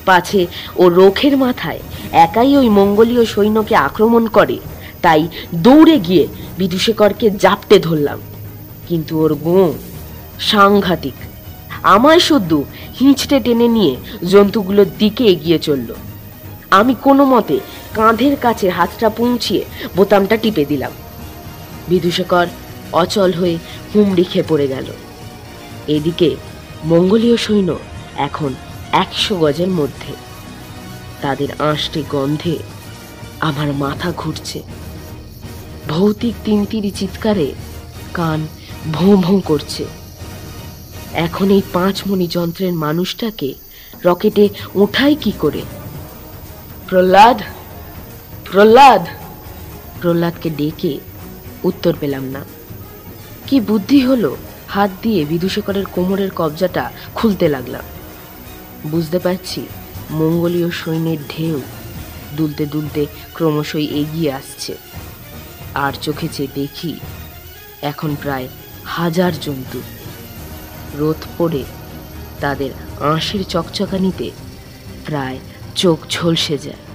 পাছে ও রোখের মাথায় একাই ওই মঙ্গলীয় সৈন্যকে আক্রমণ করে, তাই দৌড়ে গিয়ে বিদুশেখরকে জাপটে ধরলাম। কিন্তু ওর গো সাংঘাতিক। আমায় শুদ্ধ হিঁচড়ে টেনে নিয়ে জন্তুগুলোর দিকে এগিয়ে চলল। আমি কোনো মতে কাঁধের কাছে হাতটা পৌঁছিয়ে বোতামটা টিপে দিলাম। বিদুশেখর অচল হয়ে হুমড়ি খেয়ে পড়ে গেল। এদিকে মঙ্গলীয় সৈন্য এখন একশো গজের মধ্যে। তাদের আঁশটি গন্ধে আমার মাথা ঘুরছে। ভৌতিক তিনতিরি চিৎকারে কান ভোঁ ভোঁ করছে। এখন এই পাঁচ মণি যন্ত্রের মানুষটাকে রকেটে উঠাই কি করে? প্রহ্লাদ প্রহ্লাদ, প্রহ্লাদকে ডেকে উত্তর পেলাম না। কি বুদ্ধি হলো? হাত দিয়ে বিদুশেখরের কোমরের কবজাটা খুলতে লাগলাম। বুঝতে পারছি, মঙ্গলীয় সৈন্যের ঢেউ দুলতে দুলতে ক্রমশই এগিয়ে আসছে। আর চোখে চেয়ে দেখি, এখন প্রায় হাজার জন্তু। রোদ পড়ে, তাদের আঁশের চকচকানিতে প্রায় চোখ ঝলসে যায়।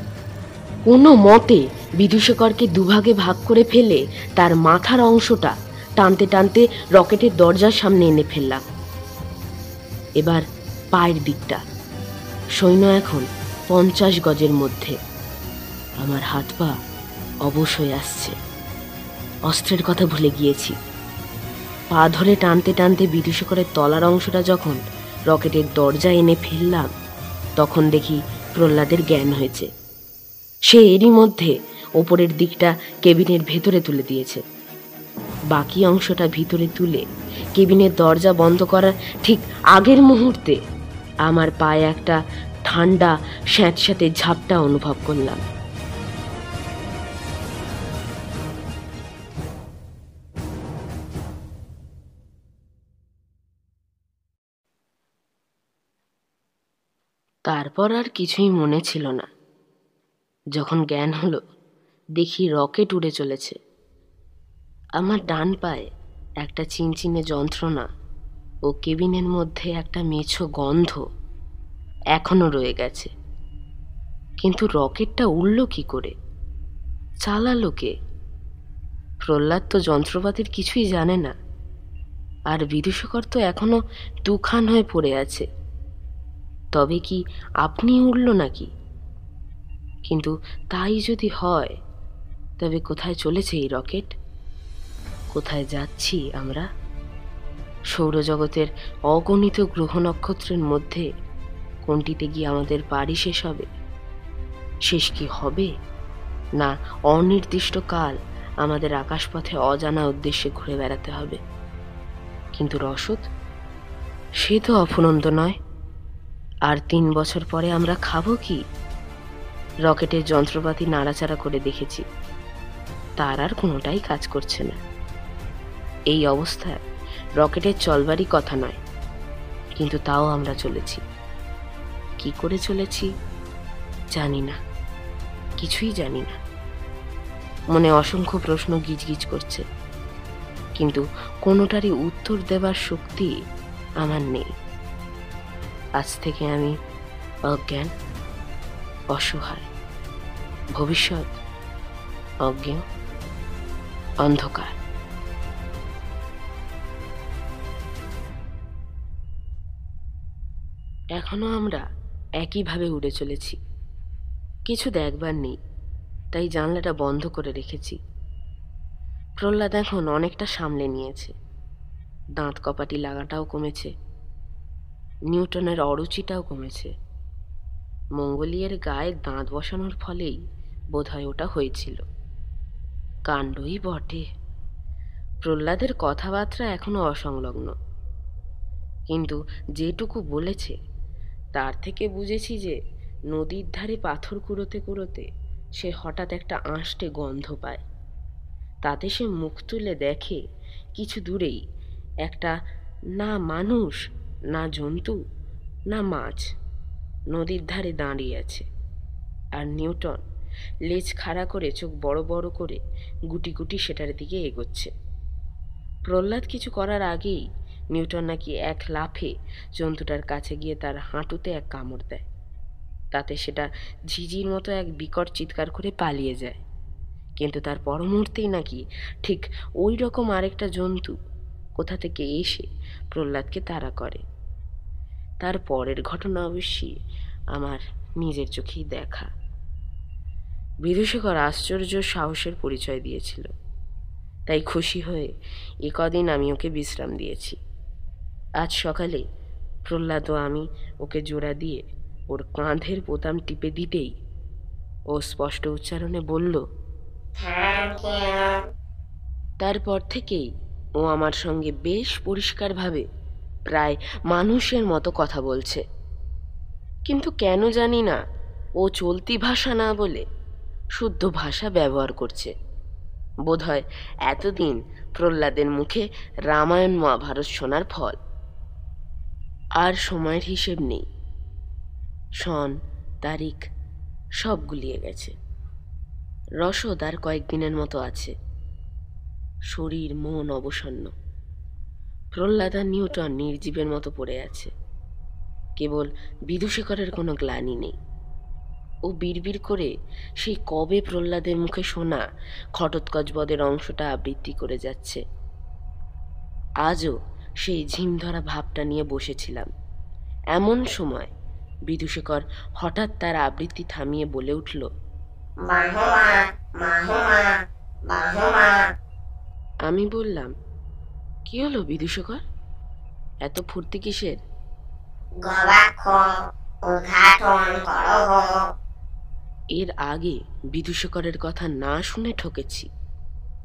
কোনো মতে বিদুশেখরকে দুভাগে ভাগ করে ফেলে তার মাথার অংশটা টানতে টানতে রকেটের দরজার সামনে এনে ফেললাম। এবার পায়ের দিকটা। সৈন্য এখন পঞ্চাশ গজের মধ্যে। আমার হাত পা অবশ হয়ে আসছে। অস্ত্রের কথা ভুলে গিয়েছি। পা ধরে টানতে টানতে বিদুশেখরের তলার অংশটা যখন রকেটের দরজা এনে ফেললাম, তখন দেখি প্রহ্লাদের জ্ঞান হয়েছে। সে এরই মধ্যে ওপরের দিকটা কেবিনের ভেতরে তুলে দিয়েছে। বাকি অংশটা ভিতরে তুলে কেবিনের দরজা বন্ধ করার ঠিক আগের মুহূর্তে আমার পায়ে একটা ঠান্ডা, স্যাঁতস্যাঁতে ঝাপটা অনুভব করলাম। তারপর আর কিছুই মনে ছিল না। যখন জ্ঞান হলো, দেখি রকেট উড়ে চলেছে। আমার ডান পায়ে একটা চিনচিনে যন্ত্রণা ও কেবিনের মধ্যে একটা মেছো গন্ধ এখনও রয়ে গেছে। কিন্তু রকেটটা উড়ল কি করে? চালালো কে? প্রহ্লাদ তো যন্ত্রপাতির কিছুই জানে না, আর বিদুষকর তো এখনও দুখান হয়ে পড়ে আছে। তবে কি আপনি উড়ল নাকি? কিন্তু তাই যদি হয়, তবে কোথায় চলেছে এই রকেট? কোথায় যাচ্ছি আমরা? সৌরজগতের অগণিত গ্রহ নক্ষত্রের মধ্যে কোনটিতে গিয়ে আমাদের বাড়ি শেষ হবে? শেষ কি হবে? না, অনির্দিষ্ট কাল আমাদের আকাশপথে অজানা উদ্দেশ্যে ঘুরে বেড়াতে হবে। কিন্তু রসদ? সে তো অফুরন্ত নয়। আর তিন বছর পরে আমরা খাব কি? রকেটের যন্ত্রপাতি নাড়াচাড়া করে দেখেছি। তার আর কোনোটাই কাজ করছে না। এই অবস্থায় রকেটের চলবারই কথা নয়, কিন্তু তাও আমরা চলেছি। কি করে চলেছি? জানি না। কিছুই জানি না। মনে অসংখ্য প্রশ্ন গিজগিজ করছে। কিন্তু কোনোটারই উত্তর দেবার শক্তি আমার নেই। আজ থেকে আমি অজ্ঞান। অসহায়। ভবিষ্যৎ অজ্ঞ, অন্ধকার। এখনও আমরা একইভাবে উড়ে চলেছি। কিছু দেখবার নেই, তাই জানলাটা বন্ধ করে রেখেছি। প্রহ্লাদ এখন অনেকটা সামলে নিয়েছে। দাঁত কপাটি লাগাটাও কমেছে, নিউটনের অরুচিটাও কমেছে। মঙ্গলিয়ের গায়ে দাঁত বসানোর ফলেই বোধহয় ওটা হয়েছিল। কাণ্ডই বটে। প্রহ্লাদের কথাবার্তা এখনও অসংলগ্ন। কিন্তু যেটুকু বলেছে, তার থেকে বুঝেছি যে নদীর ধারে পাথর কুড়োতে কুড়োতে সে হঠাৎ একটা আঁশটে গন্ধ পায়। তাতে সে মুখ তুলে দেখে কিছু দূরেই একটা না মানুষ, না জন্তু, না মাছ নদীর ধারে দাঁড়িয়ে আছে। আর নিউটন লেজ খাড়া করে চোখ বড় বড় করে গুটি গুটি সেটার দিকে এগোচ্ছে। প্রহ্লাদ কিছু করার আগেই নিউটন নাকি এক লাফে জন্তুটার কাছে গিয়ে তার হাঁটুতে এক কামড় দেয়। তাতে সেটা ঝিঝির মতো এক বিকট চিৎকার করে পালিয়ে যায়। কিন্তু তার পর মুহূর্তেই নাকি ঠিক ওই রকম আরেকটা জন্তু কোথা থেকে এসে প্রহ্লাদকে তাড়া করে। তার পরের ঘটনা অবশ্যই আমার নিজের চোখেই দেখা। বিদূষকর আশ্চর্য সাহসের পরিচয় দিয়েছিল। তাই খুশি হয়ে এ কদিন আমি ওকে বিশ্রাম দিয়েছি। আজ সকালে প্রহ্লাদ আমি ওকে জোড়া দিয়ে ওর কাঁধের বোতাম টিপে দিতেই ও স্পষ্ট উচ্চারণে বলল তারপর থেকেই ও আমার সঙ্গে বেশ পরিষ্কারভাবে প্রায় মানুষের মতো কথা বলছে। কিন্তু কেন জানি না, ও চলতি ভাষা না বলে শুদ্ধ ভাষা ব্যবহার করছে। বোধহয় এতদিন প্রহ্লাদের মুখে রামায়ণ মহাভারত শোনার ফল। আর সময়ের হিসেব নেই। সন তারিখ, সব গুলিয়ে গেছে। রসদ আর কয়েকদিনের মতো আছে। শরীর, মন অবসন্ন। প্রহ্লাদ নিউটন নির্জীবের মতো পড়ে আছে। কেবল বিদূষেকরের কোনো গ্লানি নেই। ও বিড়বিড় করে সেই কবে প্রহ্লাদের মুখে শোনা ঘটোৎকচবদের অংশটা আবৃত্তি করে যাচ্ছে। আজও সেই ঝিমধরা ভাবটা নিয়ে বসেছিলাম। এমন সময় বিদূষেকর হঠাৎ তার আবৃত্তি থামিয়ে বলে উঠল আমি বললাম কি হলো বিদূষকর? এত ফুর্তি কিসের? এর আগে বিদূষকরের কথা না শুনে ঠকেছি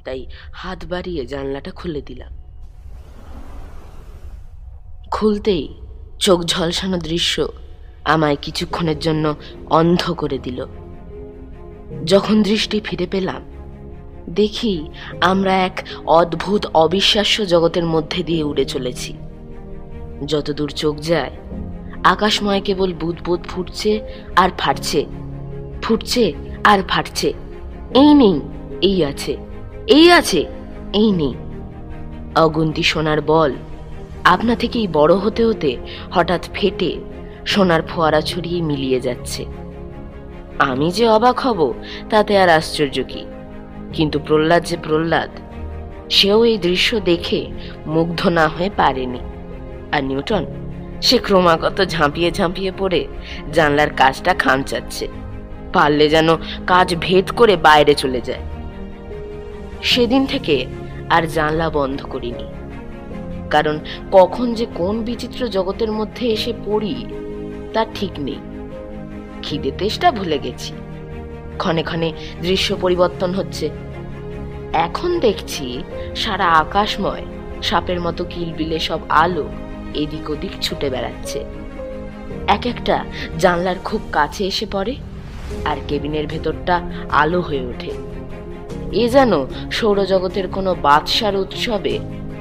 তাই হাত বাড়িয়ে জানলাটা খুলে দিলাম। খুলতেই চোখ ঝলসানো দৃশ্য আমায় কিছুক্ষণের জন্য অন্ধ করে দিল। যখন দৃষ্টি ফিরে পেলাম দেখি আমরা এক অদ্ভুত অবিশ্বাস্য জগতের মধ্যে দিয়ে উড়ে চলেছি। যতদূর চোখ যায়, আকাশময় কেবল বুধ বুধ ফুটছে আর ফাটছে, ফুটছে আর ফাটছে। এই নেই, এই আছে এই আছে, এই নেই। অগুন্তি সোনার বল, আপনা থেকেই বড় হতে হতে হঠাৎ ফেটে সোনার ফোয়ারা ছড়িয়ে মিলিয়ে যাচ্ছে। আমি যে অবাক হব, তাতে আর আশ্চর্য কি? কিন্তু প্রহ্লাদ যে প্রহ্লাদ, সেও এই দৃশ্য দেখে মুগ্ধ না হয়ে পারেনি। আর নিউটন, সে ক্রমাগত ঝাঁপিয়ে ঝাঁপিয়ে পড়ে জানলার কাজটা খামচাচ্ছে, পারলে যেন কাজ ভেদ করে বাইরে চলে যায়। সেদিন থেকে আর জানলা বন্ধ করিনি। কারণ কখন যে কোন বিচিত্র জগতের মধ্যে এসে পড়ি, তা ঠিক নেই। খিদে তেষ্টা ভুলে গেছি। ক্ষণে ক্ষণে দৃশ্য পরিবর্তন হচ্ছে। এখন দেখছি সারা আকাশময়, সাপের মতো কিলবিলে সব আলো এদিক ওদিক ছুটে বেড়াচ্ছে। এক একটা জানলার খুব কাছে এসে পড়ে আর কেবিনের ভেতরটা আলো হয়ে ওঠে। এ যেন সৌরজগতের কোনো বাদশার উৎসবে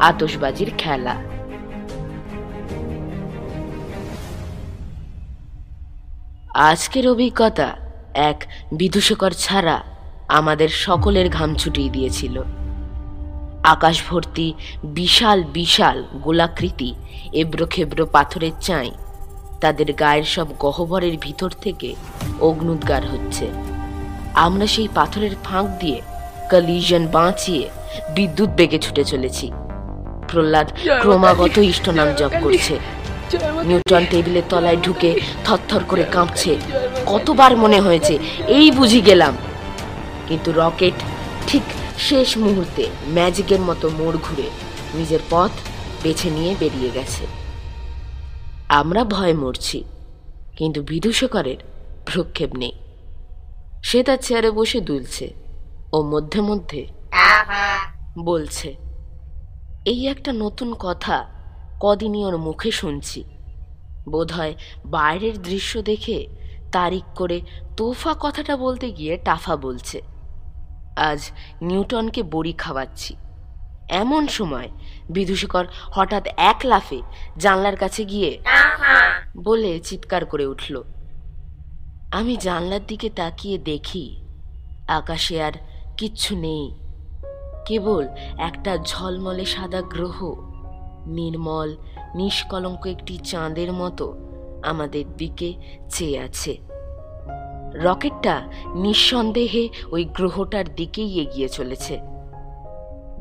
আতসবাজির খেলা। আজকের অভিজ্ঞতা এক বিদূষকর ছাড়া আমাদের সকলের ঘাম ছুটিয়ে দিয়েছিল। আকাশ ভর্তি বিশাল বিশাল গোলাকৃতি এবড়ো খেবড়ো পাথরের চাই তাদের গায়ের সব গহ্বরের ভিতর থেকে অগ্নুদ্গার হচ্ছে। আমরা সেই পাথরের ফাঁক দিয়ে কলিশন বাঁচিয়ে বিদ্যুৎ বেগে ছুটে চলেছি। প্রহ্লাদ ক্রমাগত ইষ্টনাম জপ করছে। নিউটন টেবিলের তলায় ঢুকে থরথর করে কাঁপছে। কতবার মনে হয়েছে, এই বুঝি গেলাম। কিন্তু রকেট ঠিক শেষ মুহূর্তে ম্যাজিকের মতো মোড় ঘুরে নিজের পথ বেছে নিয়ে বেরিয়ে গেছে। আমরা ভয় মরছি, কিন্তু বিদূষকরের ভ্রক্ষেপ নেই। সে তার চেয়ারে বসে দুলছে ও মধ্যে মধ্যে বলছে, এই একটা নতুন কথা কদিনই ওর মুখে শুনছি। বোধহয় বাইরের দৃশ্য দেখে তারিখ করে তোফা কথাটা বলতে গিয়ে টাফা বলছে। আজ নিউটনকে বড়ি খাওয়াচ্ছি। এমন সময় বিদূষকর হঠাৎ এক লাফে জানলার কাছে গিয়ে বলে চিৎকার করে উঠল, আমি জানলার দিকে তাকিয়ে দেখি, আকাশে আর কিচ্ছু নেই। কেবল একটা ঝলমলে সাদা গ্রহ। নির্মল, নিষ্কলঙ্ক একটি চাঁদের মতো আমাদের দিকে চেয়ে আছে। রকেটটা নিঃসন্দেহে ওই গ্রহটার দিকেই এগিয়ে চলেছে।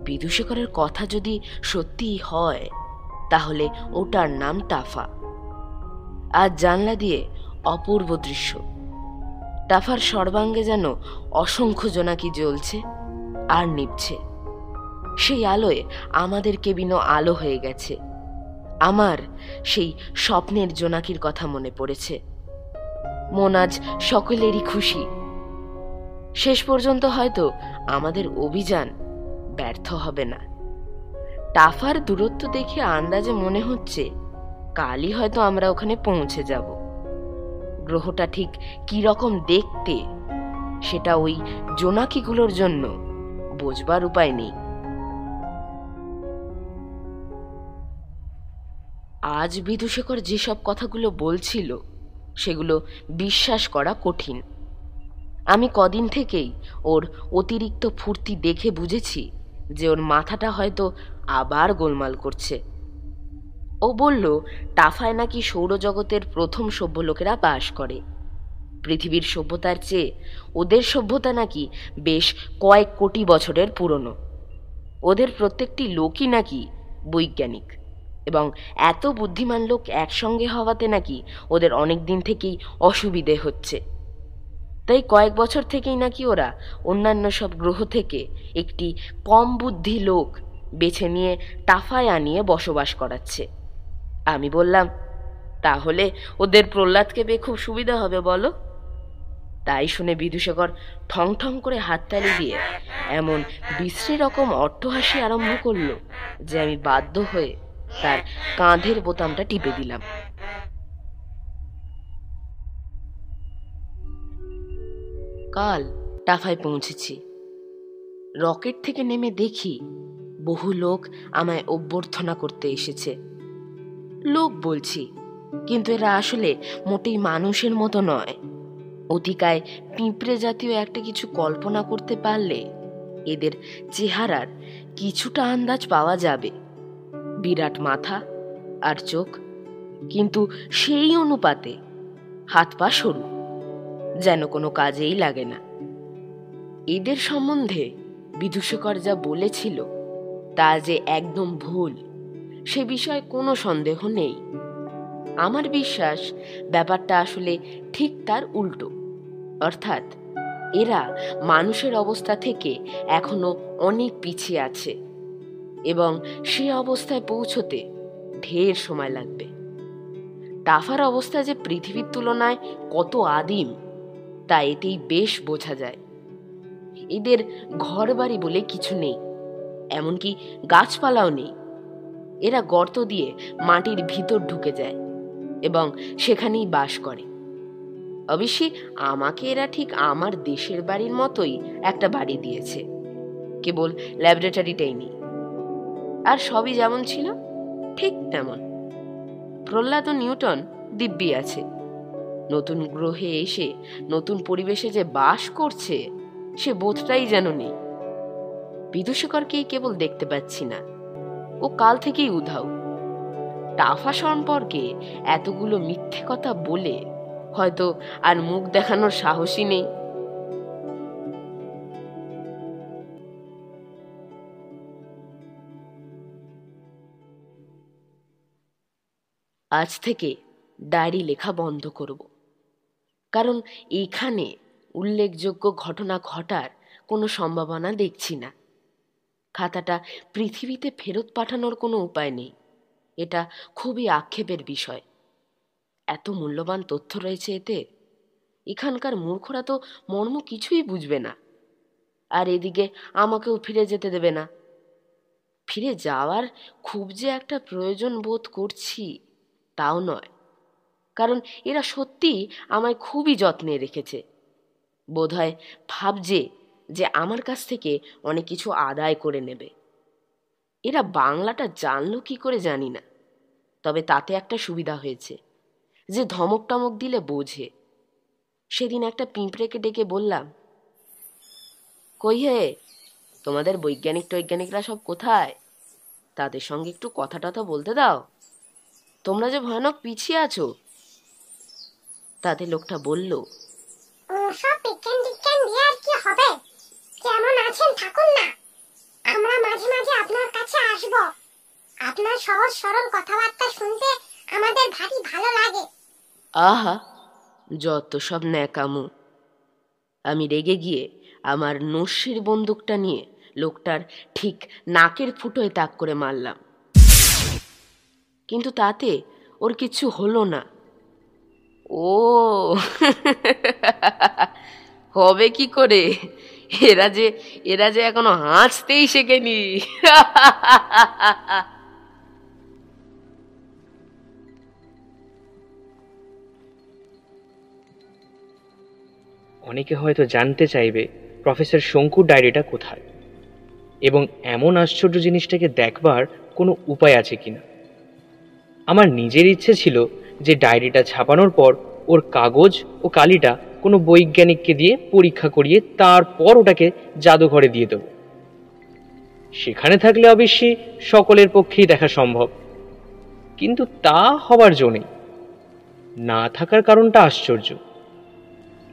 বিদূষকরের কথা যদি সত্যিই হয়, তাহলে ওটার নাম টাফা। আর জানলা দিয়ে অপূর্ব দৃশ্য। টাফার সর্বাঙ্গে যেন অসংখ্য জোনাকি জ্বলছে আর নিভছে। সেই আলোয় আমাদের কেবিনও আলো হয়ে গেছে। আমার সেই স্বপ্নের জোনাকির কথা মনে পড়েছে। মন আজ সকলেরই খুশি। শেষ পর্যন্ত হয়তো আমাদের অভিযান ব্যর্থ হবে না। টাফার দূরত্ব দেখে আন্দাজে মনে হচ্ছে কালই হয়তো আমরা ওখানে পৌঁছে যাব। গ্রহটা ঠিক কি রকম দেখতে, সেটা ওই জোনাকিগুলোর জন্য বোঝবার উপায় নেই। আজ বিদূষকর যেসব কথাগুলো বলছিল, সেগুলো বিশ্বাস করা কঠিন। আমি কদিন থেকেই ওর অতিরিক্ত ফুর্তি দেখে বুঝেছি যে ওর মাথাটা হয়তো আবার গোলমাল করছে। ও বলল টাফায় নাকি সৌরজগতের প্রথম সভ্য লোকেরা বাস করে। পৃথিবীর সভ্যতার চেয়ে ওদের সভ্যতা নাকি বেশ কয়েক কোটি বছরের পুরনো। ওদের প্রত্যেকটি লোকই নাকি বৈজ্ঞানিক। এবং এত বুদ্ধিমান লোক একসঙ্গে হওয়াতে নাকি ওদের অনেক দিন থেকেই অসুবিধে হচ্ছে। তাই কয়েক বছর থেকেই নাকি ওরা অন্যান্য সব গ্রহ থেকে একটি কম বুদ্ধি লোক বেছে নিয়ে টাফায় আনিয়ে বসবাস করাচ্ছে। আমি বললাম, তাহলে ওদের প্রহ্লাদকে পেয়ে খুব সুবিধা হবে বলো? তাই শুনে বিদূষকর ঠং ঠং করে হাততালি দিয়ে এমন বিশ্রী রকম অট্টহাসি আরম্ভ করল যে আমি বাধ্য হয়ে তার কাঁধের বোতামটা টিপে দিলাম। কাল টাফায় পৌঁছেছি। রকেট থেকে নেমে দেখি বহু লোক আমায় অভ্যর্থনা করতে এসেছে। লোক বলছি, কিন্তু এরা আসলে মোটেই মানুষের মতো নয়। অতিকায় পিঁপড়ে জাতীয় একটা কিছু কল্পনা করতে পারলে এদের চেহারার কিছুটা আন্দাজ পাওয়া যাবে। বিরাট মাথা আর চোখ, কিন্তু সেই অনুপাতে হাত পা সরু, যেন কোনো কাজেই লাগে না। এদের সম্বন্ধে বিদূষকর যা বলেছিল, তা যে একদম ভুল, সে বিষয়ে কোনো সন্দেহ নেই। আমার বিশ্বাস, ব্যাপারটা আসলে ঠিক তার উল্টো। অর্থাৎ, এরা মানুষের অবস্থা থেকে এখনও অনেক পিছিয়ে আছে। এবং সে অবস্থায় পৌঁছতে ঢের সময় লাগবে। টাফার অবস্থা যে পৃথিবীর তুলনায় কত আদিম, তা এতেই বেশ বোঝা যায়। এদের ঘর বাড়ি বলে কিছু নেই, এমনকি গাছপালাও নেই। এরা গর্ত দিয়ে মাটির ভিতর ঢুকে যায় এবং সেখানেই বাস করে। অবশ্যই আমাকে এরা ঠিক আমার দেশের বাড়ির মতোই একটা বাড়ি দিয়েছে। কেবল ল্যাবরেটরিটাই নেই। আর সবই যেমন ছিল, ঠিক তেমন। প্রহ্লাদ ও নিউটন দিব্যি আছে। নতুন গ্রহে এসে, নতুন পরিবেশে যে বাস করছে, সে বোধটাই যেন নেই। বিদূষকরকেই কেবল দেখতে পাচ্ছি না। ও কাল থেকেই উধাও। টাফা সম্পর্কে এতগুলো মিথ্যে কথা বলে হয়তো আর মুখ দেখানোর সাহসই নেই। আজ থেকে ডায়েরি লেখা বন্ধ করব। কারণ এইখানে উল্লেখযোগ্য ঘটনা ঘটার কোনো সম্ভাবনা দেখছি না। খাতাটা পৃথিবীতে ফেরত পাঠানোর কোনো উপায় নেই। এটা খুবই আক্ষেপের বিষয়। এত মূল্যবান তথ্য রয়েছে এতে। এখানকার মূর্খরা তো মর্ম কিছুই বুঝবে না। আর এদিকে আমাকেও ফিরে যেতে দেবে না। ফিরে যাওয়ার খুব যে একটা প্রয়োজন বোধ করছি। তাও নয়। কারণ এরা সত্যি আমায় খুবই যত্নে রেখেছে। বোধহয় ভাবছে যে আমার কাছ থেকে অনেক কিছু আদায় করে নেবে। এরা বাংলাটা জানলো কি করে জানি না। তবে তাতে একটা সুবিধা হয়েছে, যে ধমক টমক দিলে বোঝে। সেদিন একটা পিঁপড়েকে ডেকে বললাম, কই হে, তোমাদের বৈজ্ঞানিক টৈজ্ঞানিকরা সব কোথায়? তাদের সঙ্গে একটু কথা টথা বলতে দাও। তোমরা যে ভয়ানক পিছিয়ে আছো? তাতে লোকটা বলল সব বিজ্ঞান টিজ্ঞান দিয়ে আর কি হবে? কেমন আছেন থাকুন না আমরা মাঝে মাঝে আপনার কাছে আসব। আপনার সহজ সরল কথাবার্তা শুনতে আমাদের ভারী ভালো লাগে। আহা যত সব ন্যাকামো। আমি রেগে গিয়ে আমার নস্যের বন্দুকটা নিয়ে লোকটার ঠিক নাকের ফুটোয় তাক করে মারলাম। কিন্তু তাতে ওর কিছু হলো না। ও হবে কি করে? এরা যে এরা যে এখনও হাসতেই শেখেনি। অনেকে হয়তো জানতে চাইবে প্রফেসর শঙ্কুর ডায়েরিটা কোথায়। এবং এমন আশ্চর্য জিনিসটাকে দেখবার কোনো উপায় আছে কিনা। আমার নিজের ইচ্ছে ছিল যে ডায়েরিটা ছাপানোর পর ওর কাগজ ও কালিটা কোনো বৈজ্ঞানিককে দিয়ে পরীক্ষা করিয়ে তারপর ওটাকে জাদুঘরে দিয়ে দেব। সেখানে থাকলে অবশ্যই সকলের পক্ষেই দেখা সম্ভব। কিন্তু তা হবার জো নেই। না থাকার কারণটা আশ্চর্য।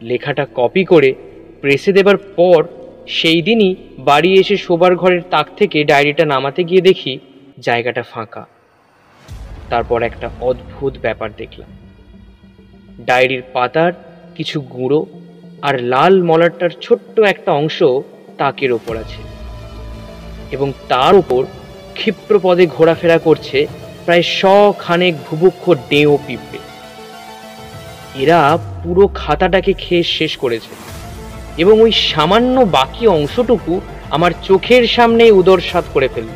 লেখাটা কপি করে প্রেসে দেবার পর সেই দিনই বাড়ি এসে শোবার ঘরের তাক থেকে ডায়েরিটা নামাতে গিয়ে দেখি জায়গাটা ফাঁকা। তারপর একটা অদ্ভুত ব্যাপার দেখলাম। ডায়েরির পাতার কিছু গুঁড়ো আর লাল মলারটার ছোট্ট একটা অংশ তাকের ওপর আছে এবং তার উপর ক্ষিপ্র পদে ঘোরাফেরা করছে প্রায় শ খানেক ভুবুক্ষ ডেও পিঁপড়ে। এরা পুরো খাতাটাকে খেয়ে শেষ করেছে এবং ওই সামান্য বাকি অংশটুকু আমার চোখের সামনে উদরসাত করে ফেলল।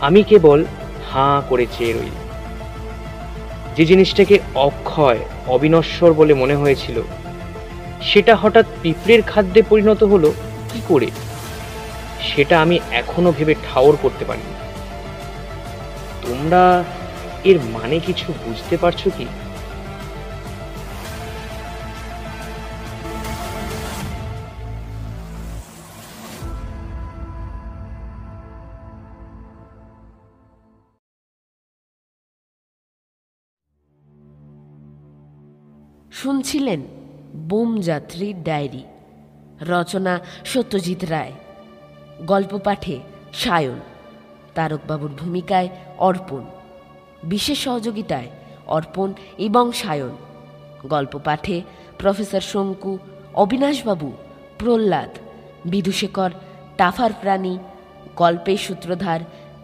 আমি কেবল হাঁ করে চেয়ে রইল। যে জিনিসটাকে অক্ষয়, অবিনশ্বর বলে মনে হয়েছিল, সেটা হঠাৎ পিঁপড়ের খাদ্যে পরিণত হলো কি করে? সেটা আমি এখনও ভেবে ঠাওর করতে পারিনি। তোমরা এর মানে কিছু বুঝতে পারছ কি? শুনছিলেন বোমযাত্রীর ডায়েরি। রচনা সত্যজিৎ রায়। গল্প পাঠে সায়ন। তারকবাবুর ভূমিকায় অর্পণ। বিশেষ সহযোগিতায় অর্পণ এবং সায়ন। গল্প পাঠে প্রফেসর শঙ্কু, অবিনাশবাবু, প্রহ্লাদ, বিধুশেখর টাফার প্রাণী, গল্পের সূত্রধার,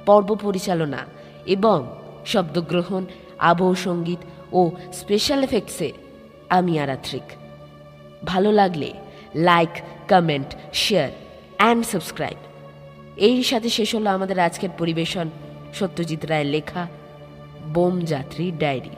পর্ব পরিচালনা এবং শব্দগ্রহণ, আবহ সংগীত ও স্পেশাল এফেক্টসে আমি আরাত্রিক ভালো লাগলে like comment share and subscribe এর সাথে শেষ হলো আমাদের আজকের পরিবেশন। সত্যজিৎ রায়ের লেখা বোম যাত্রী ডায়েরি।